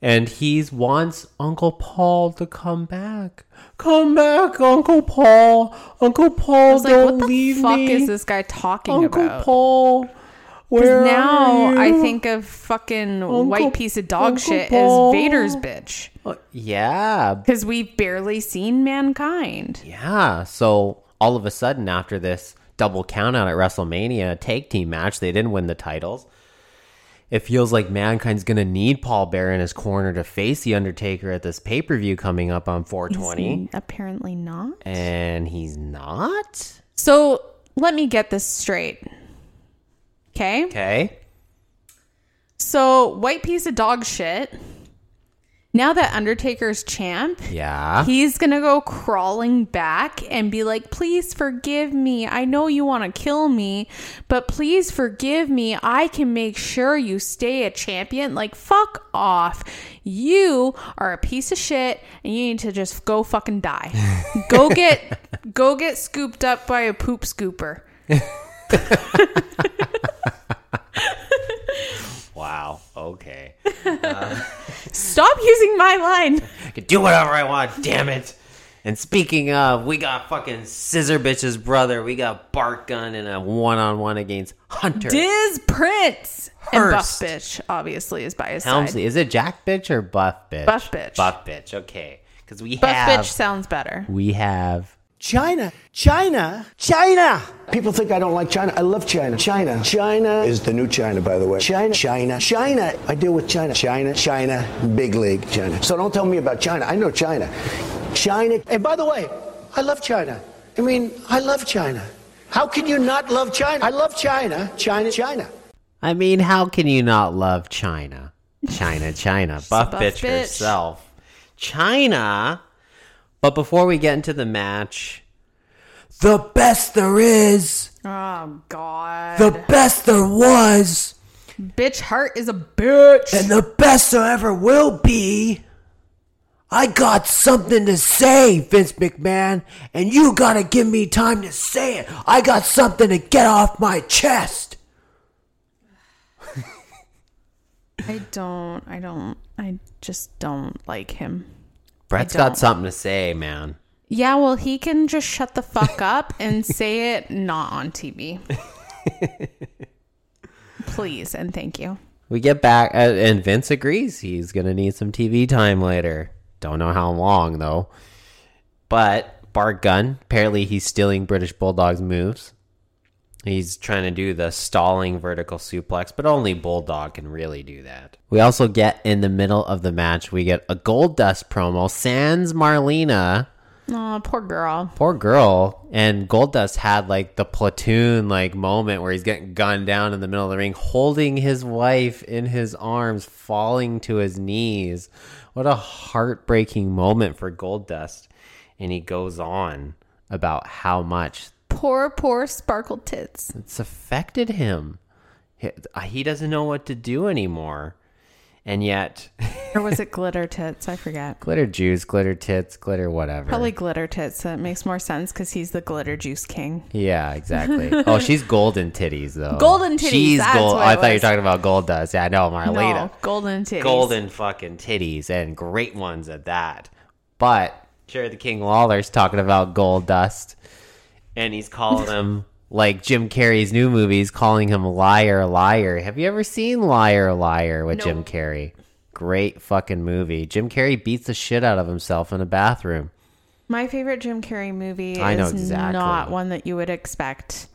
And he wants Uncle Paul to come back. Come back, Uncle Paul. Uncle Paul, was like, don't what the fuck me. is this guy talking Uncle about? Paul. Where now I think of fucking Uncle- white piece of dog Uncle shit Paul. as Vader's bitch. Uh, Yeah, Because we've barely seen mankind. yeah. So all of a sudden, after this double count out at WrestleMania tag team match, they didn't win the titles. It feels like Mankind's gonna need Paul Bearer in his corner to face the Undertaker at this pay per view coming up on 420, Apparently not. and he's not. So let me get this straight. Okay. Okay. So white piece of dog shit. Now that Undertaker's champ, Yeah. he's gonna go crawling back and be like, please forgive me. I know you want to kill me, but please forgive me. I can make sure you stay a champion. Like, fuck off. You are a piece of shit and you need to just go fucking die. go get go get scooped up by a poop scooper. wow. Okay. Uh, Stop using my line. I can do whatever I want. Damn it. And speaking of, we got fucking Scissor Bitch's brother. We got Bart Gunn in a one on one against Hunter. Diz Prince and Buff Hurst. Bitch obviously is by his Helmsley. side. Is it Jack Bitch or Buff Bitch? Buff Bitch. Buff Bitch. Okay. Because we Buff have. Bitch sounds better. We have. China. China. China. People think I don't like China. I love China. China. China is the new China, by the way. China. China. China. I deal with China. China. China. Big league China. So don't tell me about China. I know China. China. And by the way, I love China. I mean, I love China. How can you not love China? I love China. China. China. I mean, how can you not love China? China, China. Buff, Buff bitch, bitch. herself. China. But before we get into the match, the best there is, Oh God. the best there was, bitch Hart is a bitch. and the best there ever will be. I got something to say, Vince McMahon, and you gotta give me time to say it. I got something to get off my chest. I don't. I don't. I just don't like him. Bret's got something to say, man. Yeah, well, he can just shut the fuck up and say it not on TV. Please and thank you. We get back, uh, and Vince agrees he's going to need some TV time later. Don't know how long, though. But Bart Gunn, apparently he's stealing British Bulldog's moves. He's trying to do the stalling vertical suplex, but only Bulldog can really do that. We also get in the middle of the match, we get a Goldust promo. Sans Marlena Oh, poor girl. poor girl and goldust had like the platoon like moment where he's getting gunned down in the middle of the ring holding his wife in his arms falling to his knees what a heartbreaking moment for goldust and he goes on about how much Poor, poor sparkle tits. it's affected him he, uh, he doesn't know what to do anymore And yet, Or was it glitter tits? I forget. glitter juice, glitter tits, glitter whatever. Probably glitter tits. That makes more sense because he's the glitter juice king. Yeah, exactly. oh, she's golden titties though. Golden titties, She's gold. I thought you were talking about Goldust. Yeah, no, Marlena. No, golden titties. golden fucking titties and great ones at that. But Jerry the King Lawler's talking about Goldust, and he's calling him like Jim Carrey's new movies, calling him liar, liar. Have you ever seen Liar, Liar with Jim Carrey? Great fucking movie. Jim Carrey beats the shit out of himself in a bathroom. My favorite Jim Carrey movie I know is exactly. not one that you would expect.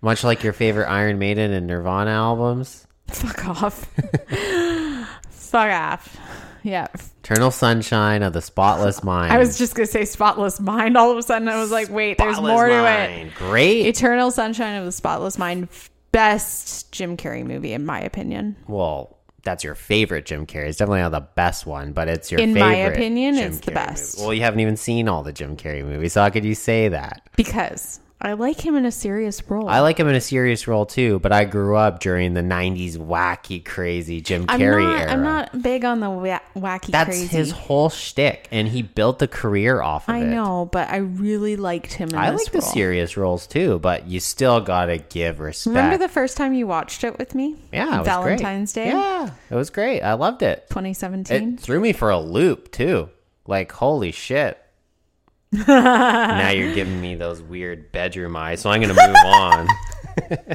Much like your favorite Iron Maiden and Nirvana albums. Fuck off. Fuck off. Yeah. Eternal Sunshine of the Spotless Mind. I was just going to say Spotless Mind. All of a sudden, I was like, wait, there's Spotless more to it. Great. Eternal Sunshine of the Spotless Mind. Best Jim Carrey movie, in my opinion. well, that's your favorite Jim Carrey. It's definitely not the best one, but it's your favorite. In my opinion, Jim it's the best. movie. Well, you haven't even seen all the Jim Carrey movies, so how could you say that? Because I like him in a serious role. I like him in a serious role too, but I grew up during the '90s wacky, crazy Jim I'm Carrey not, era. I'm not big on the wa- wacky That's crazy. his whole shtick, and he built a career off of I it. I know, but I really liked him in I like the serious roles too, but you still gotta give respect. Remember the first time you watched it with me? yeah, it was Valentine's great. Day, Yeah, it was great. I loved it. 2017. It threw me for a loop too. Like holy shit. Now you're giving me those weird bedroom eyes, so I'm gonna move on.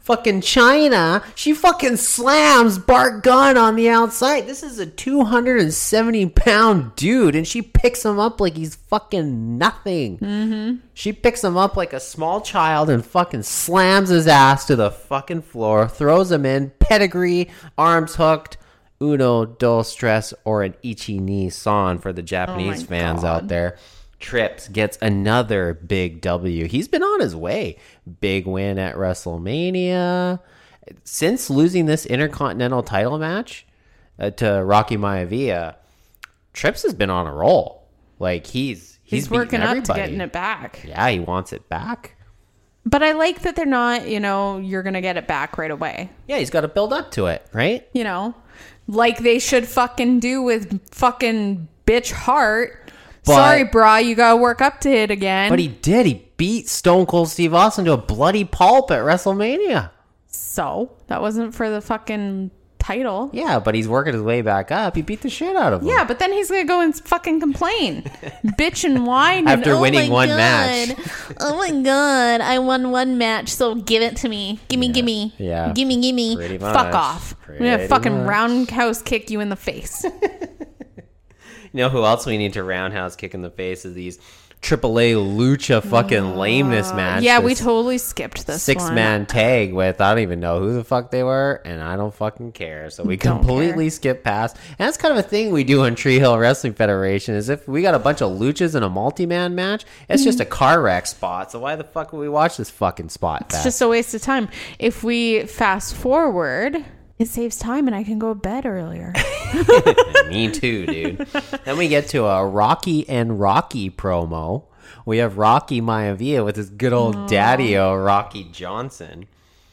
fucking China, she fucking slams Bart Gunn on the outside. This is a 270 pound dude, and she picks him up like he's fucking nothing. Mm-hmm. She picks him up like a small child and fucking slams his ass to the fucking floor, throws him in, pedigree, arms hooked. Uno, dos, stress, or an ichi ni san for the Japanese fans out there. Trips gets another big W. He's been on his way. Big win at WrestleMania. Since losing this Intercontinental title match uh, to Rocky Maivia, Trips has been on a roll. Like he's he's, He's, working up to getting it back. Yeah, he wants it back. But I like that they're not, you know, you're going to get it back right away. Yeah, he's got to build up to it, right? You know, like they should fucking do with fucking bitch heart. But- Sorry, brah, you got to work up to it again. But he did. He beat Stone Cold Steve Austin to a bloody pulp at WrestleMania. so that wasn't for the fucking title. Yeah, but he's working his way back up. He beat the shit out of him. Yeah, but then he's gonna go and fucking complain, bitch and whine and, After "Oh winning my one God. match." oh my god, I won one match, so give it to me. Gimme, gimme. Yeah. Gimme, gimme. Pretty Fuck much. off. I'm gonna fucking much. roundhouse kick you in the face. You know who else we need to roundhouse kick in the face is these AAA lucha fucking lameness match. yeah, we totally skipped this six one. man tag with I don't even know who the fuck they were, and I don't fucking care. So we Don't completely care. skip past. And that's kind of a thing we do on Tree Hill Wrestling Federation. Is if we got a bunch of luchas in a multi man match, it's just a mm-hmm. car wreck spot. So why the fuck would we watch this fucking spot? It's just a waste of time. If we fast forward, it saves time and I can go to bed earlier. Me too, dude. then we get to a Rocky and Rocky promo. We have Rocky Maivia with his good old daddy-o, Rocky Johnson.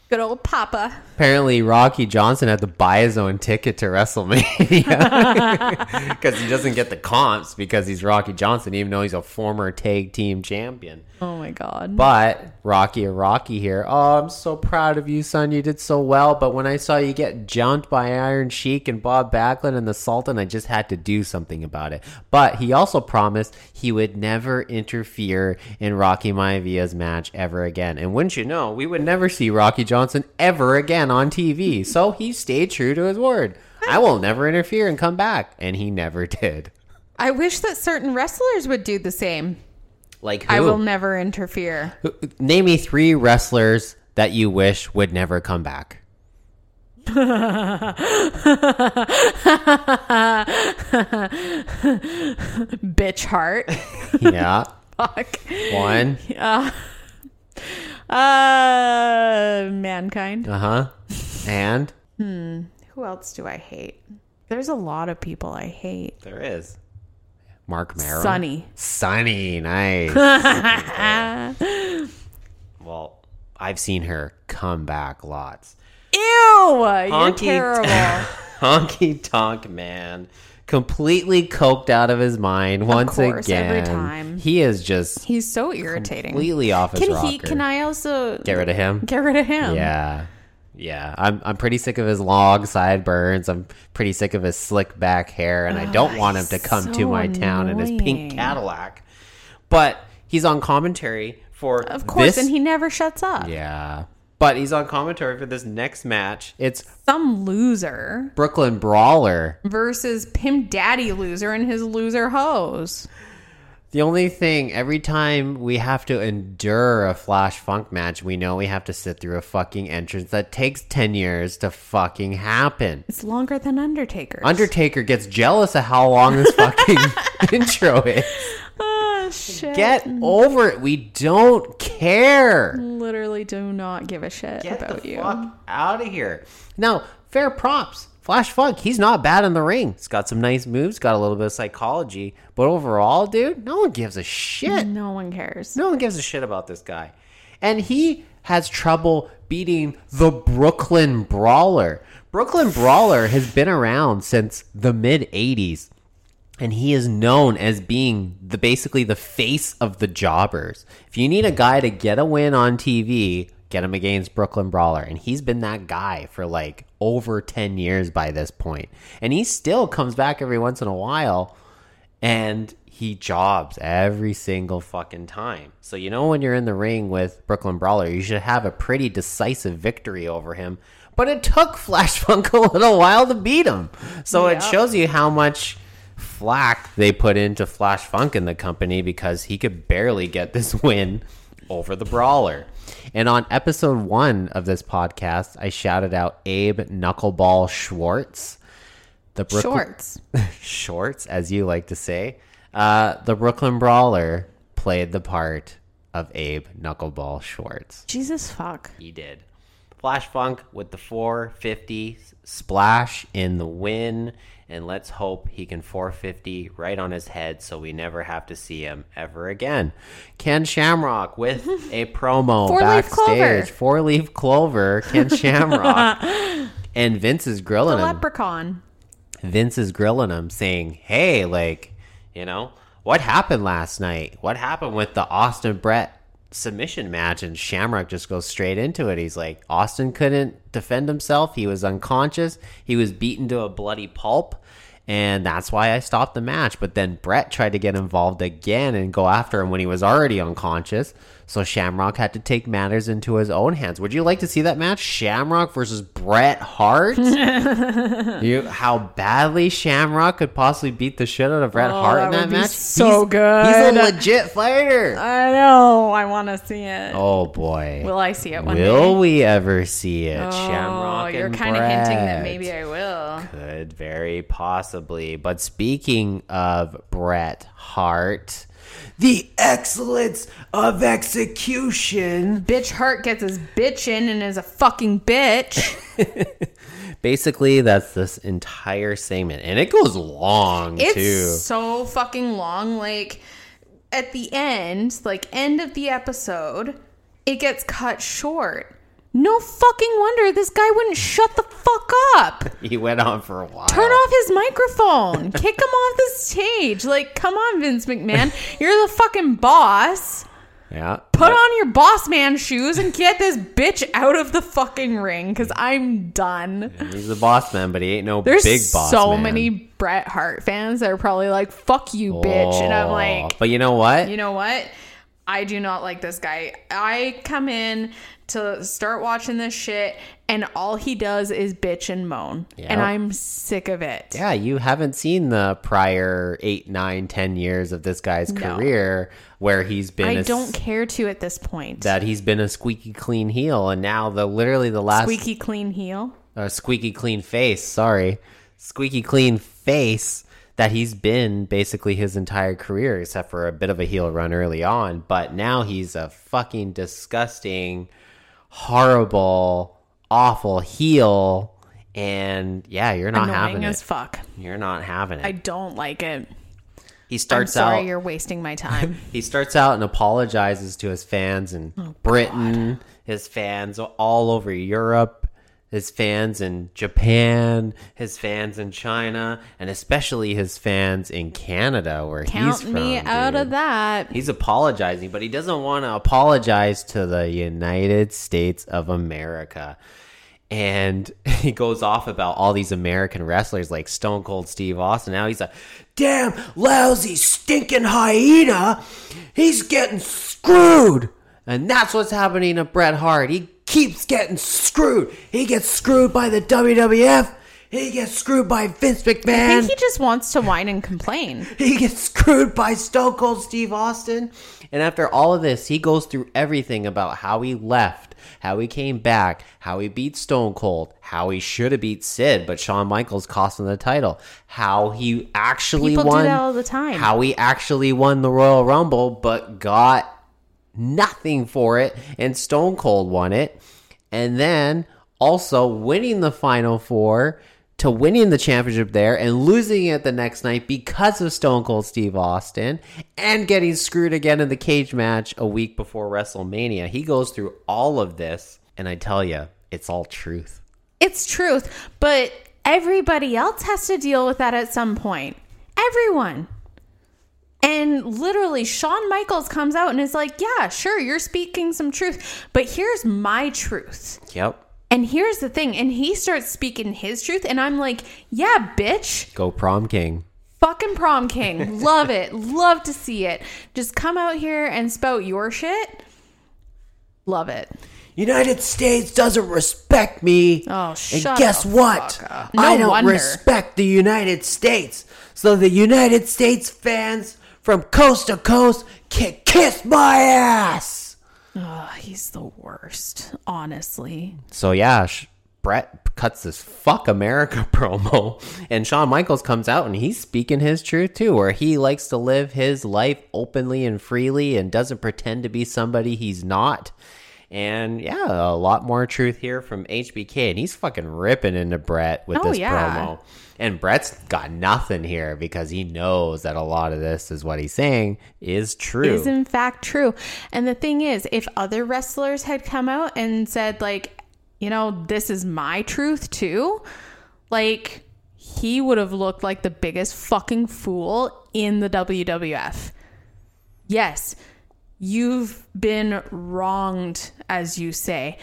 Good old Papa. Apparently, Rocky Johnson had to buy his own ticket to WrestleMania because he doesn't get the comps because he's Rocky Johnson, even though he's a former tag team champion. Oh my god. But Rocky or Rocky here. Oh, I'm so proud of you, son. You did so well. But when I saw you get jumped by Iron Sheik and Bob Backlund and the Sultan, I just had to do something about it. But he also promised he would never interfere in Rocky Maivia's match ever again. And wouldn't you know, we would never see Rocky Johnson ever again on TV. So he stayed true to his word. I will never interfere and come back. And he never did. I wish that certain wrestlers would do the same. Like who? I will never interfere. Name me three wrestlers that you wish would never come back. Bitch heart. Yeah. Fuck. One. Uh, mankind. Uh huh. And hmm, Who else do I hate? There's a lot of people I hate. there is Marc Mero. Sunny. Sunny. Nice. well, I've seen her come back lots. Ew! You're Honky- terrible. Honky Tonk Man, completely coked out of his mind once course, again. every time. He is just He's so irritating. completely off his Can rocker. he? Can I also get rid of him? get rid of him? Yeah. Yeah, I'm I'm pretty sick of his long sideburns. I'm pretty sick of his slick back hair, and I don't want him to come to so my town in his pink Cadillac. But he's on commentary for Of course, this- and he never shuts up. yeah, but he's on commentary for this next match. It's Some loser Brooklyn Brawler. versus Pimp Daddy loser and his loser hose. The only thing, every time we have to endure a Flash Funk match, we know we have to sit through a fucking entrance that takes 10 years to fucking happen. It's longer than Undertaker's. Undertaker gets jealous of how long this fucking intro is. Oh, oh shit! Get over it. We don't care. literally do not give a shit Get about the you. fuck out of here. Now, fair props. Flash Funk, he's not bad in the ring. He's got some nice moves, got a little bit of psychology. But overall, dude, no one gives a shit. No one cares. No one gives a shit about this guy. And he has trouble beating the Brooklyn Brawler. Brooklyn Brawler has been around since the mid 80s. And he is known as being the basically the face of the jobbers. If you need a guy to get a win on TV, get him against Brooklyn Brawler. And he's been that guy for like over 10 years by this point. And he still comes back every once in a while and he jobs every single fucking time. So you know when you're in the ring with Brooklyn Brawler, you should have a pretty decisive victory over him. But it took Flash Funk a little while to beat him. So it shows you how much flack they put into Flash Funk in the company because he could barely get this win over the Brawler. And on episode one of this podcast, I shouted out Abe Knuckleball Schwartz. The Brooklyn, Shorts. shorts, as you like to say. Uh, the Brooklyn Brawler played the part of Abe Knuckleball Schwartz. Jesus fuck. He did. Flash Funk with the 450 splash in the win. And let's hope he can 450 right on his head so we never have to see him ever again. Ken Shamrock with a promo Four-leaf backstage. Four leaf clover. Ken Shamrock. and Vince is The grilling him. leprechaun. Vince is grilling him, saying, "Hey, like, you know, what happened last night? What happened with the Austin Bret submission match?" And Shamrock just goes straight into it. He's like, "Austin couldn't defend himself. He was unconscious. He was beaten to a bloody pulp." And that's why I stopped the match. But then Bret tried to get involved again and go after him when he was already unconscious. So Shamrock had to take matters into his own hands. Would you like to see that match? Shamrock versus Bret Hart? You, how badly Shamrock could possibly beat the shit out of Bret Oh, Hart in that that would be match? so he's, good. He's a legit fighter. I know. I want to see it. oh boy. Will I see it one Will day? we ever see it? Oh, Shamrock you're kind of hinting that maybe I will. Could very possibly. But speaking of Bret Hart, the excellence of execution. Bitch Hart gets his bitch in and is a fucking bitch. Basically, that's this entire segment, and it goes long It's too. so fucking long. Like at the end, like end of the episode, it gets cut short. No fucking wonder this guy wouldn't shut the fuck up. He went on for a while. Turn off his microphone. Kick him off the stage. Like, come on, Vince McMahon. You're the fucking boss. Yeah. Put on your boss man shoes and get this bitch out of the fucking ring because I'm done. He's the boss man, but he ain't no There's big boss so man. many Bret Hart fans that are probably like, fuck you, bitch. And I'm Oh, like, but you know what? you know what? I do not like this guy. I come in to start watching this shit, and all he does is bitch and moan. Yeah. And I'm sick of it. yeah, you haven't seen the prior eight, nine, ten years of this guy's No. career where he's been I a, don't care to at this point. that he's been a squeaky clean heel, and now the literally the last Squeaky clean heel. uh, squeaky clean face. Sorry, squeaky clean face that he's been basically his entire career, except for a bit of a heel run early on. But now he's a fucking disgusting, horrible, awful heel. And yeah, you're not having Annoying as it. fuck. You're not having it. I don't like it. he I'm starts sorry out. you're wasting my time. He starts out and apologizes to his fans in Oh, Britain, his fans all over Europe, his fans in Japan, his fans in China, and especially his fans in Canada, where he's Count from. me out dude. of that. He's apologizing, but he doesn't want to apologize to the United States of America. And he goes off about all these American wrestlers like Stone Cold Steve Austin. Now he's a damn lousy, stinking hyena. He's getting screwed. And that's what's happening to Bret Hart. He keeps getting screwed. He gets screwed by the WWF. He gets screwed by Vince McMahon. I think he just wants to whine and complain. He gets screwed by Stone Cold Steve Austin. And after all of this, he goes through everything about how he left, how he came back, how he beat Stone Cold, how he should have beat Sid, but Shawn Michaels cost him the title, how he actually People do won that all the time. how he actually won the Royal Rumble, but got nothing for it, and Stone Cold won it. And then also winning the Final Four to winning the championship there and losing it the next night because of Stone Cold Steve Austin and getting screwed again in the cage match a week before WrestleMania. He goes through all of this, and I tell you, it's all truth. It's truth, but everybody else has to deal with that at some point. Everyone. And literally, Shawn Michaels comes out and is like, Yeah, sure, you're speaking some truth, but here's my truth. Yep. And here's the thing. And he starts speaking his truth, and I'm like, Yeah, bitch. Go prom king. Fucking prom king. Love it. Love to see it. Just come out here and spout your shit. Love it. United States doesn't respect me. Oh, shit. and guess the what? fuck up. I don't wonder. respect the United States. So the United States fans from coast to coast can kiss my ass. Oh, he's the worst, honestly. So yeah, sh- Bret cuts this "fuck America" promo, and Shawn Michaels comes out and he's speaking his truth too, where he likes to live his life openly and freely and doesn't pretend to be somebody he's not. And yeah, a lot more truth here from HBK, and he's fucking ripping into Bret with Oh, this yeah. promo. And Bret's got nothing here because he knows that a lot of this is what he's saying is true. is in fact true. And the thing is, if other wrestlers had come out and said, like, you know, this is my truth too, like, he would have looked like the biggest fucking fool in the WWF. Yes, you've been wronged, as you say.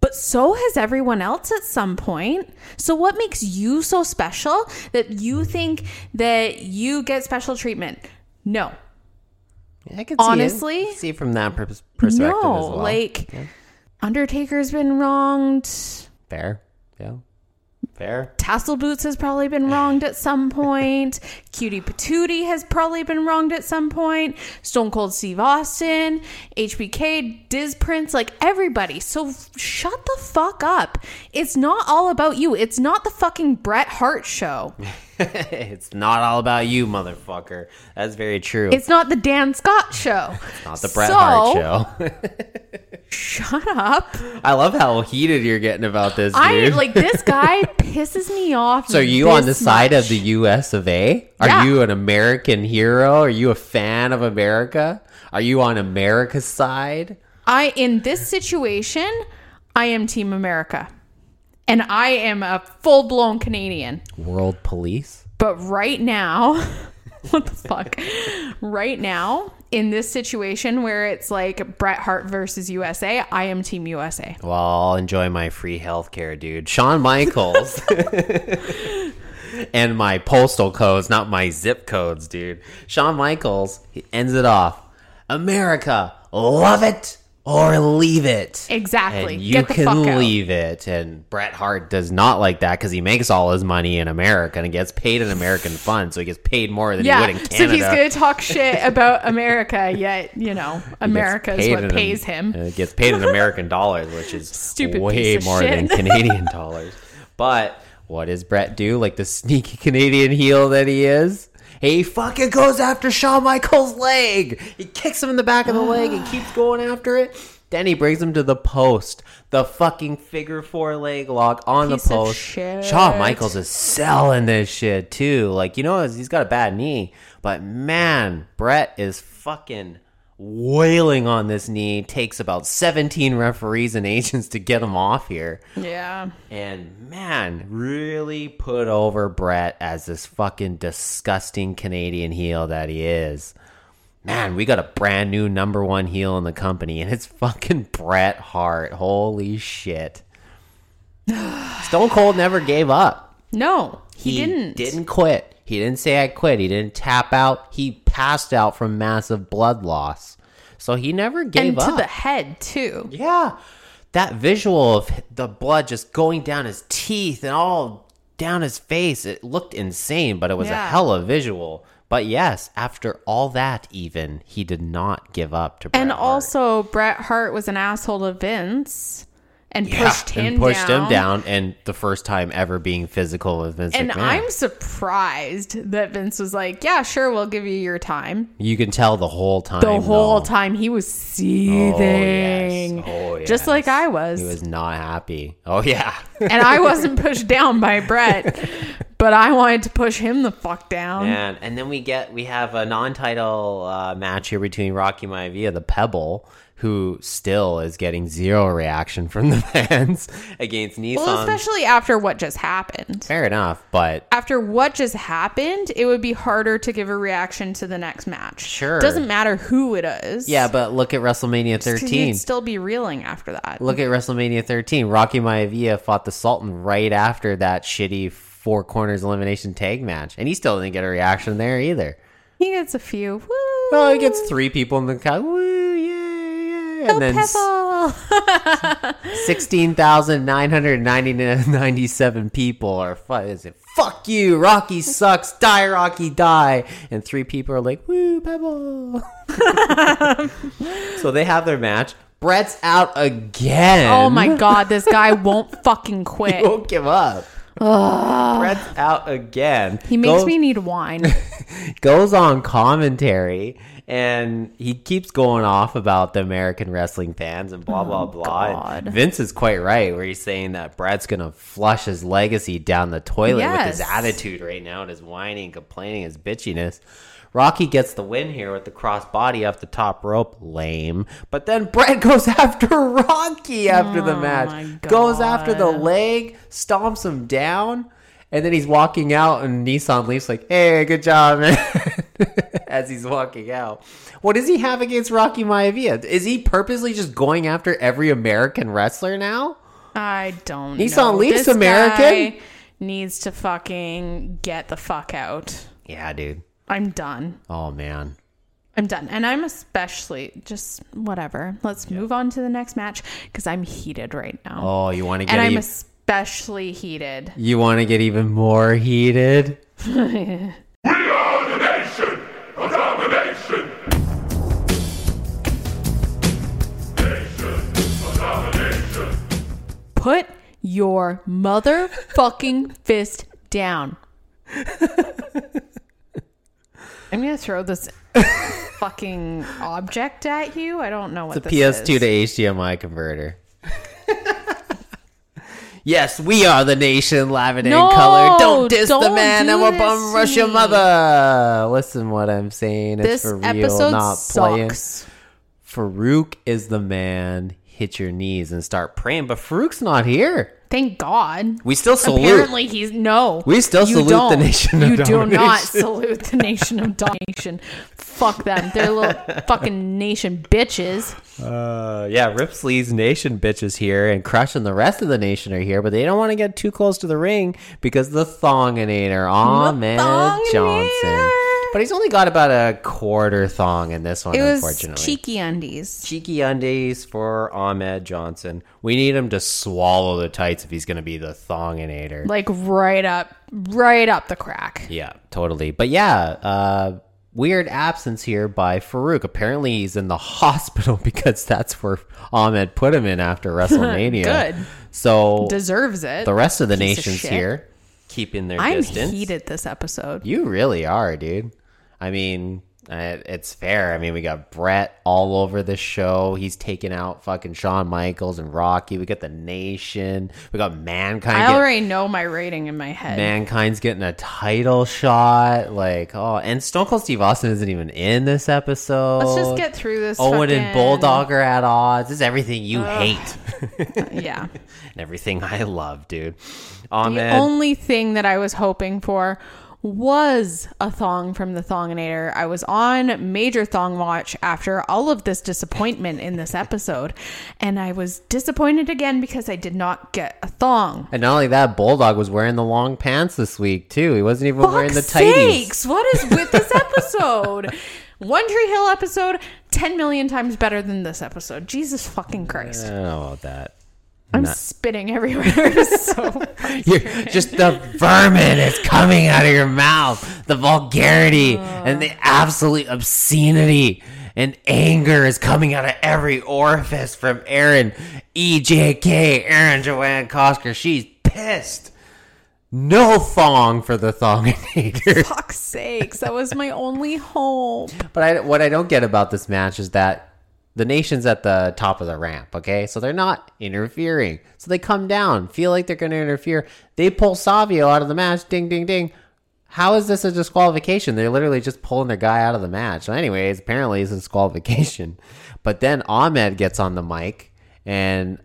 But so has everyone else at some point. So, what makes you so special that you think that you get special treatment? No, I can see it. honestly, see from that pers- perspective no, as well. like Undertaker's been wronged. fair, yeah, fair. Tassel Boots has probably been wronged at some point. Cutie Patootie has probably been wronged at some point. Stone Cold Steve Austin, HBK, Diz Prince, like everybody. So shut the fuck up. It's not all about you. It's not the fucking Bret Hart show. it's not all about you, motherfucker. That's very true. It's not the Dan Scott show. not the Bret So, Hart show. Shut up. I love how heated you're getting about this, dude. I like this guy pisses me off. so are you on the side of the U.S. of A? Are Yeah. you an American hero? Are you a fan of America? Are you on America's side? I in this situation, I am Team America. And I am a full blown Canadian. World police? But right now, what the fuck? Right now, in this situation where it's like Bret Hart versus USA, I am Team USA. Well, I'll enjoy my free healthcare, dude. Shawn Michaels. and my postal codes, not my zip codes, dude. Shawn Michaels he ends it off. America, love it or leave it. Exactly. And you Get the can fuck out. leave it. And Bret Hart does not like that because he makes all his money in America and gets paid in American funds, so he gets paid more than he would in Canada. so he's gonna talk shit about America, yet you know America is what pays him. uh, gets paid in American dollars, which is Stupid way more shit. than Canadian dollars. But what does Bret do? Like the sneaky Canadian heel that he is, he fucking goes after Shawn Michaels' leg. He kicks him in the back of the leg and keeps going after it. Then he brings him to the post, the fucking figure four leg lock on Piece the post. Shawn Michaels is selling this shit too. Like you know, he's got a bad knee, but man, Bret is fucking wailing on this knee. Takes about 17 referees and agents to get him off here. Yeah. And man, really put over Bret as this fucking disgusting Canadian heel that he is. Man, we got a brand new number one heel in the company, and it's fucking Bret Hart. Holy shit. Stone Cold never gave up. No, he, didn't. Didn't quit. He didn't say I quit. He didn't tap out. He passed out from massive blood loss. So he never gave And up. to the head too. Yeah. That visual of the blood just going down his teeth and all down his face, it looked insane, but it was a Yeah. hella visual. But yes, after all that, even, he did not give up to Bret And Hart. also, Bret Hart was an asshole to Vince and Yeah, pushed him and pushed down. him down, and the first time ever being physical with Vince And McMahon. I'm surprised that Vince was like, "Yeah, sure, we'll give you your time." you can tell the whole time. The whole though. time he was Oh, seething, yes. Oh, just like I was, He was not happy. Oh, yeah. and I wasn't pushed down by Bret. but I wanted to push him the fuck down. And and then we get we have a non-title uh, match here between Rocky Maivia, the Pebble, who still is getting zero reaction from the fans against Nissan. Well, especially after what just happened. Fair enough, but After what just happened, it would be harder to give a reaction to the next match. Sure. doesn't matter who it is. yeah, but look at WrestleMania 13. You'd still be reeling after that. Look at WrestleMania 13. Rocky Maivia fought the Sultan right after that shitty four corners elimination tag match, and he still didn't get a reaction there either. he gets a few. Woo! Oh, he gets three people in the crowd. Woo, yay, yay. And then s- 16,997 people are is it fuck you Rocky sucks die Rocky die and three people are like woo pebble so they have their match Bret's out again Oh my god, this guy won't fucking quit. he won't give up Bret's out again He makes Go- me need wine. goes on commentary and he keeps going off about the American wrestling fans and blah blah oh, blah. God. Vince is quite right where he's saying that Brad's gonna flush his legacy down the toilet with his attitude right now and his whining, complaining, his bitchiness. Rocky gets the win here with the cross body off the top rope, lame. But then Bret goes after Rocky after the Oh my match, goes after the leg, stomps him down, and then he's walking out, and Nissan leaves like, "Hey, good job, man." As he's walking out, what does he have against Rocky Maivia? Is he purposely just going after every American wrestler now? I don't Nissan know. Leaf's This American? guy needs to fucking get the fuck out. Yeah, dude. I'm done. Oh man. I'm done. And I'm especially just whatever. Let's move on to the next match because I'm heated right now. Oh, you want to get and I'm e- especially heated. you want to get even more heated? Put your motherfucking fist down. I'm gonna throw this fucking object at you. I don't know what The this PS2 is. to HDMI converter. yes, we are the nation, laughing No, in color. Don't diss the don't man, do and we'll this bum to rush your me. mother. Listen, what I'm saying. It's This for real, episode not playing. sucks. Faarooq is the man. Hit your knees and start praying. But Faarooq's not here. Thank God. We still salute. Apparently he's no. We still salute don't. the nation of You do not salute the nation of domination. Fuck them. They're little fucking nation bitches. Uh, yeah, Ripsley's nation bitches here, and Crush and the rest of the nation are here, but they don't want to get too close to the ring because the Thonginator, Ahmed Thonginator. Johnson. But he's only got about a quarter thong in this one, It was unfortunately. cheeky undies. Cheeky undies for Ahmed Johnson. We need him to swallow the tights if he's going to be the Thonginator. Like right up, right up the crack. Yeah, totally. But yeah, uh, weird absence here by Faarooq. Apparently, he's in the hospital because that's where Ahmed put him in after WrestleMania. Good. So Deserves it. the rest of the Piece nations shit. here keeping their I'm distance. heated this episode. You really are, dude. I mean, Uh, It's fair. I mean, we got Bret all over the show. He's taking out fucking Shawn Michaels and Rocky. We got the Nation. We got Mankind. I already know my rating in my head. Mankind's getting a title shot. Like, oh, and Stone Cold Steve Austin isn't even in this episode. Let's just get through this. Owen and fucking- Bulldog are at odds. This is everything you hate Yeah. and everything I love, dude. The Ahmed. only thing that I was hoping for was a thong from the Thonginator. I was on major thong watch after all of this disappointment in this episode, and I was disappointed again because I did not get a thong. and not only that, Bulldog was wearing the long pants this week too. He wasn't even wearing the tighties. sakes, what is with this episode? One Tree Hill episode, 10 million times better than this episode. Jesus fucking Christ. I don't know about that. I'm not- spitting everywhere. So You're just the vermin is coming out of your mouth. The vulgarity and the absolute obscenity and anger is coming out of every orifice from Erin EJK, Erin Joanne Kosker. She's pissed. No thong for the thonginator. fuck's sakes. That was my only hope. But I, what I don't get about this match is that the nation's at the top of the ramp, okay? So they're not interfering. So they come down, feel like they're going to interfere. They pull Savio out of the match. Ding, ding, ding. How is this a disqualification? They're literally just pulling their guy out of the match. So anyways, apparently it's a disqualification. But then Ahmed gets on the mic, and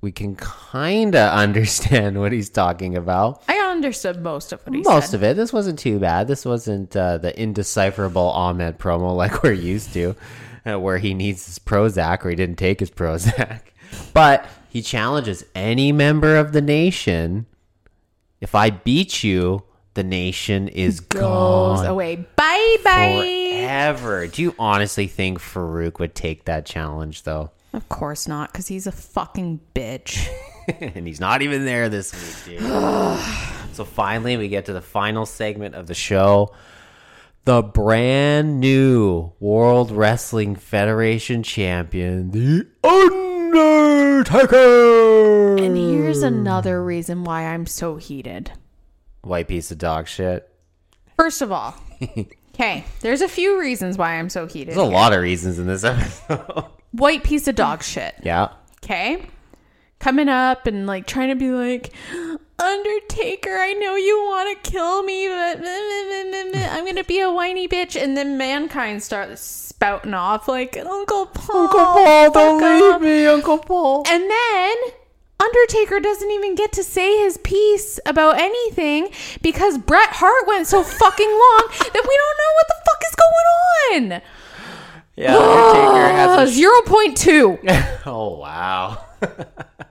we can kind of understand what he's talking about. I understood most of what he said. Most said. of it. This wasn't too bad. This wasn't uh, the indecipherable Ahmed promo like we're used to, where he needs his Prozac or he didn't take his Prozac. But he challenges any member of the nation. If I beat you, the nation is Goes gone away. Bye bye. forever. Do you honestly think Faarooq would take that challenge, though? Of course not, because he's a fucking bitch. and he's not even there this week, dude. so finally, we get to the final segment of the show. The brand new World Wrestling Federation champion, The Undertaker. and here's another reason why I'm so heated. White piece of dog shit. First of all, okay, there's a few reasons why I'm so heated. There's a here. lot of reasons in this episode. White piece of dog shit. yeah. Okay. Coming up and like trying to be like, Undertaker, I know you want to kill me, but I'm going to be a whiny bitch. And then mankind starts spouting off like, Uncle Paul. Uncle Paul, don't fuck leave off." me, Uncle Paul. And then Undertaker doesn't even get to say his piece about anything because Bret Hart went so fucking long that we don't know what the fuck is going on. Yeah, Undertaker has a Zero point two. Oh wow.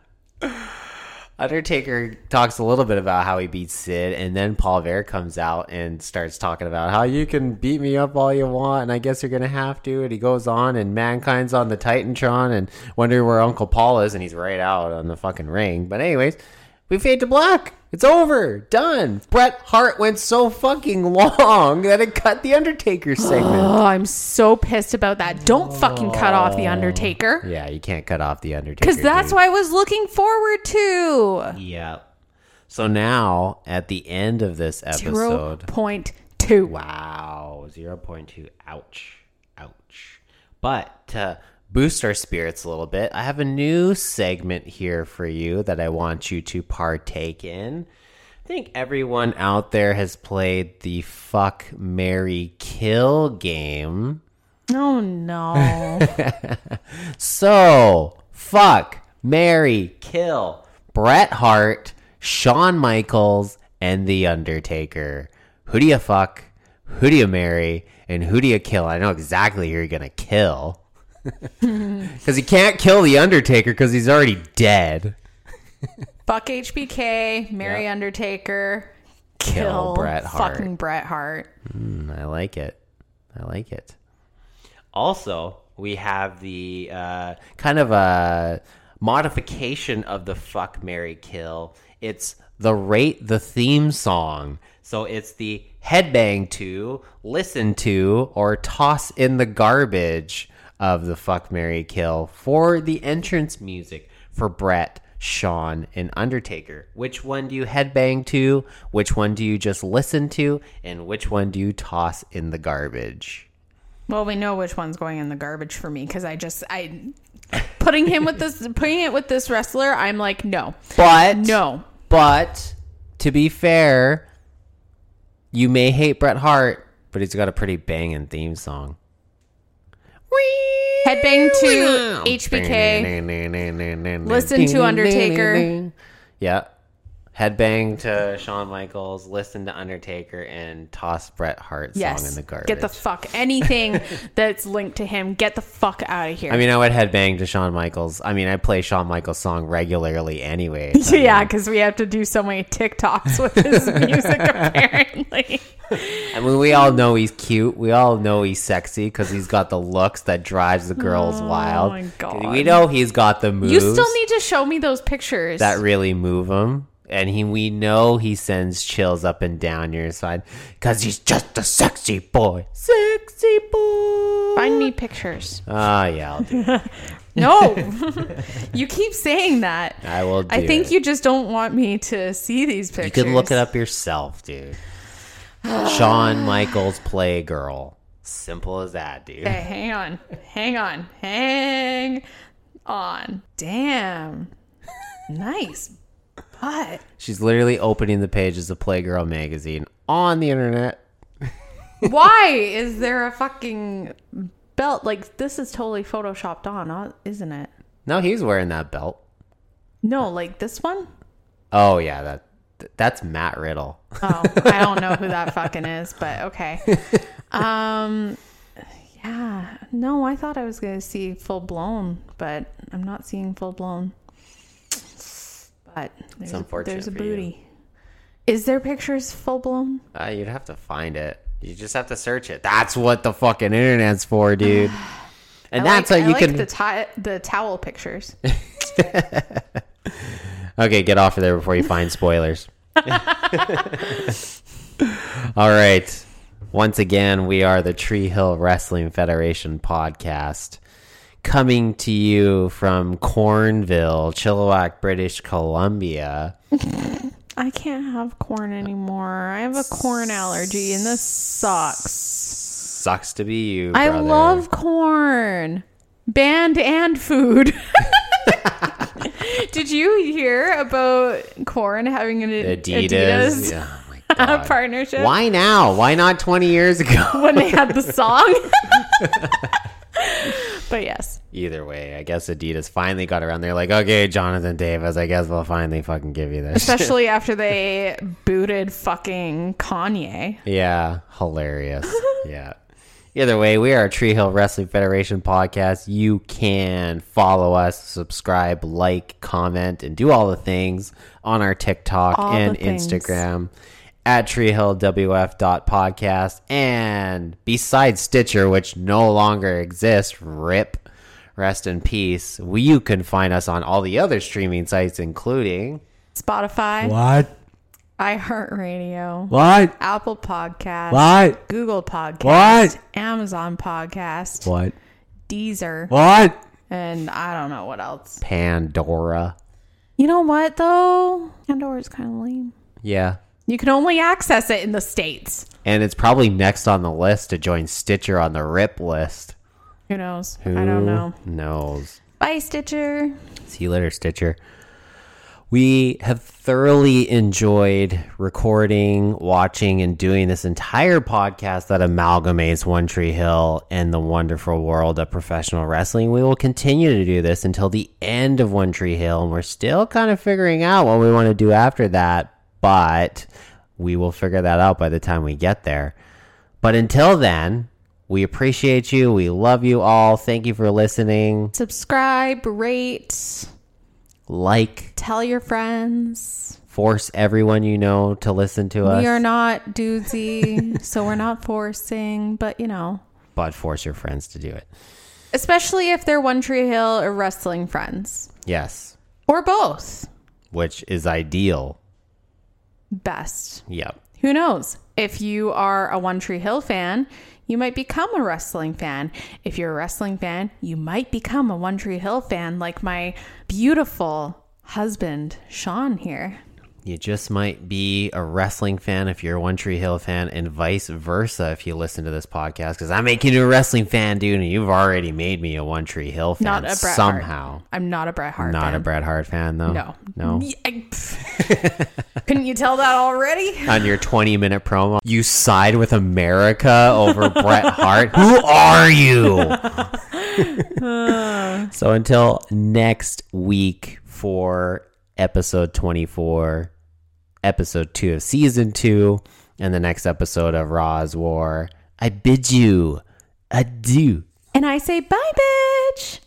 Undertaker talks a little bit about how he beats Sid, and then Paul Bearer comes out and starts talking about how you can beat me up all you want, and I guess you're gonna have to. And he goes on, and Mankind's on the Titantron, and wonder where Uncle Paul is, and he's right out on the fucking ring. But anyways, we fade to black. It's over, done. Bret Hart went so fucking long that it cut the Undertaker segment. Oh, I'm so pissed about that. Don't fucking cut off the Undertaker. yeah, you can't cut off the Undertaker Because that's dude. what I was looking forward to. Yep. So now, at the end of this episode, point two. wow, 0.2. Ouch. Ouch. But to boost our spirits a little bit, I have a new segment here for you that I want you to partake in. I think everyone out there has played the Fuck Mary Kill game. Oh no. So, fuck, Mary, kill Bret Hart, Shawn Michaels, and The Undertaker. Who do you fuck? Who do you marry? And who do you kill? I know exactly who you're gonna kill. Because he can't kill The Undertaker because he's already dead. Fuck HBK, Mary Yep. Undertaker, Kill Bret Hart. Fucking Bret Hart. I like it. I like it. Also, we have the uh, kind of a modification of the fuck Mary kill. It's the rate the theme song. So it's the headbang to, listen to, or toss in the garbage of the fuck Mary kill for the entrance music for Bret, Shawn, and Undertaker. Which one do you headbang to? Which one do you just listen to? And which one do you toss in the garbage? Well, we know which one's going in the garbage for me because I just I putting him with this putting it with this wrestler. I'm like no, But no. But to be fair, you may hate Bret Hart, but he's got a pretty banging theme song. Headbang to HBK. Listen to Undertaker. Yeah. Headbang to Shawn Michaels, listen to Undertaker, and toss Bret Hart's Yes. song in the garbage. Get the fuck anything that's linked to him. Get the fuck out of here. I mean, I would headbang to Shawn Michaels. I mean, I play Shawn Michaels' song regularly anyway. Yeah, because we have to do so many TikToks with his music apparently. I mean, we all know he's cute. We all know he's sexy because he's got the looks that drives the girls oh wild. Oh my God. We know he's got the moves You still need to show me those pictures. that really move him, and he we know he sends chills up and down your side because he's just a sexy boy, sexy boy. Find me pictures. Ah, yeah, I'll do. No, you keep saying that. I will. Do I think it. you just don't want me to see these pictures. You can look it up yourself, dude. Shawn Michaels Playgirl. Simple as that, dude. Okay, hang on, hang on, hang on. Damn, nice butt. She's literally opening the pages of Playgirl magazine on the internet. Why is there a fucking belt? Like this is totally photoshopped on, uh, isn't it? No, he's wearing that belt. No, like this one. Oh yeah, that that's Matt Riddle. Oh, I don't know who that fucking is, but okay. Um, yeah, no, I thought I was gonna see full blown, but I'm not seeing full blown. But there's, a, unfortunate there's a you. booty. Is there pictures full blown? Uh, you'd have to find it. You just have to search it. That's what the fucking internet's for, dude. And I that's like, how I you like can. the ti- the towel pictures. Okay, get off of there before you find spoilers. All right. Once again, we are the Tree Hill Wrestling Federation podcast coming to you from Cornville, Chilliwack, British Columbia. I can't have corn anymore. I have a corn allergy, and this sucks. Sucks to be you. I love Korn, band and food. Did you hear about corn having an Adidas. Adidas, Yeah, oh partnership Why now? Why not 20 years ago? when they had the song? but yes, Either way, I guess Adidas finally got around. They're like, okay, Jonathan Davis, I guess we'll finally fucking give you this. especially after they booted fucking Kanye. yeah, hilarious. yeah. Either way, we are a Tree Hill Wrestling Federation podcast. You can follow us, subscribe, like, comment, and do all the things on our TikTok All and Instagram. things. Instagram at treehillwf.podcast. And besides Stitcher, which no longer exists, rip, rest in peace, we, you can find us on all the other streaming sites, including Spotify, What? iHeartRadio, What? Apple Podcast, What? Google Podcast, What? Amazon Podcast, What? Deezer, What? and I don't know what else. Pandora. You know what though? Pandora's kind of lame. Yeah. You can only access it in the states. And it's probably next on the list to join Stitcher on the RIP list. Who knows? Who I don't know. knows? Bye, Stitcher. See you later, Stitcher. We have thoroughly enjoyed recording, watching, and doing this entire podcast that amalgamates One Tree Hill and the wonderful world of professional wrestling. We will continue to do this until the end of One Tree Hill, and we're still kind of figuring out what we want to do after that, but we will figure that out by the time we get there. But until then, we appreciate you. We love you all. Thank you for listening. Subscribe, rate, Like, tell your friends. force everyone you know to listen to us. We are not dudesy, so we're not forcing, but you know, but force your friends to do it. especially if they're One Tree Hill or wrestling friends, Yes, or both. which is ideal. Best. Yep. Who knows? If you are a One Tree Hill fan, you might become a wrestling fan. If you're a wrestling fan, you might become a One Tree Hill fan, like my beautiful husband, Sean, here. You just might be a wrestling fan if you're a One Tree Hill fan, and vice versa if you listen to this podcast. Because I'm making you a wrestling fan, dude, and you've already made me a One Tree Hill fan Not a Bret somehow. Hart. I'm not a Bret Hart. Not fan. a Bret Hart fan, though. No. no. I-. Couldn't you tell that already? On your 20 minute promo, you side with America over Bret Hart. Who are you? so until next week for episode 24, episode 2 of season 2, and the next episode of Raw's War, I bid you adieu. And I say, bye, bitch.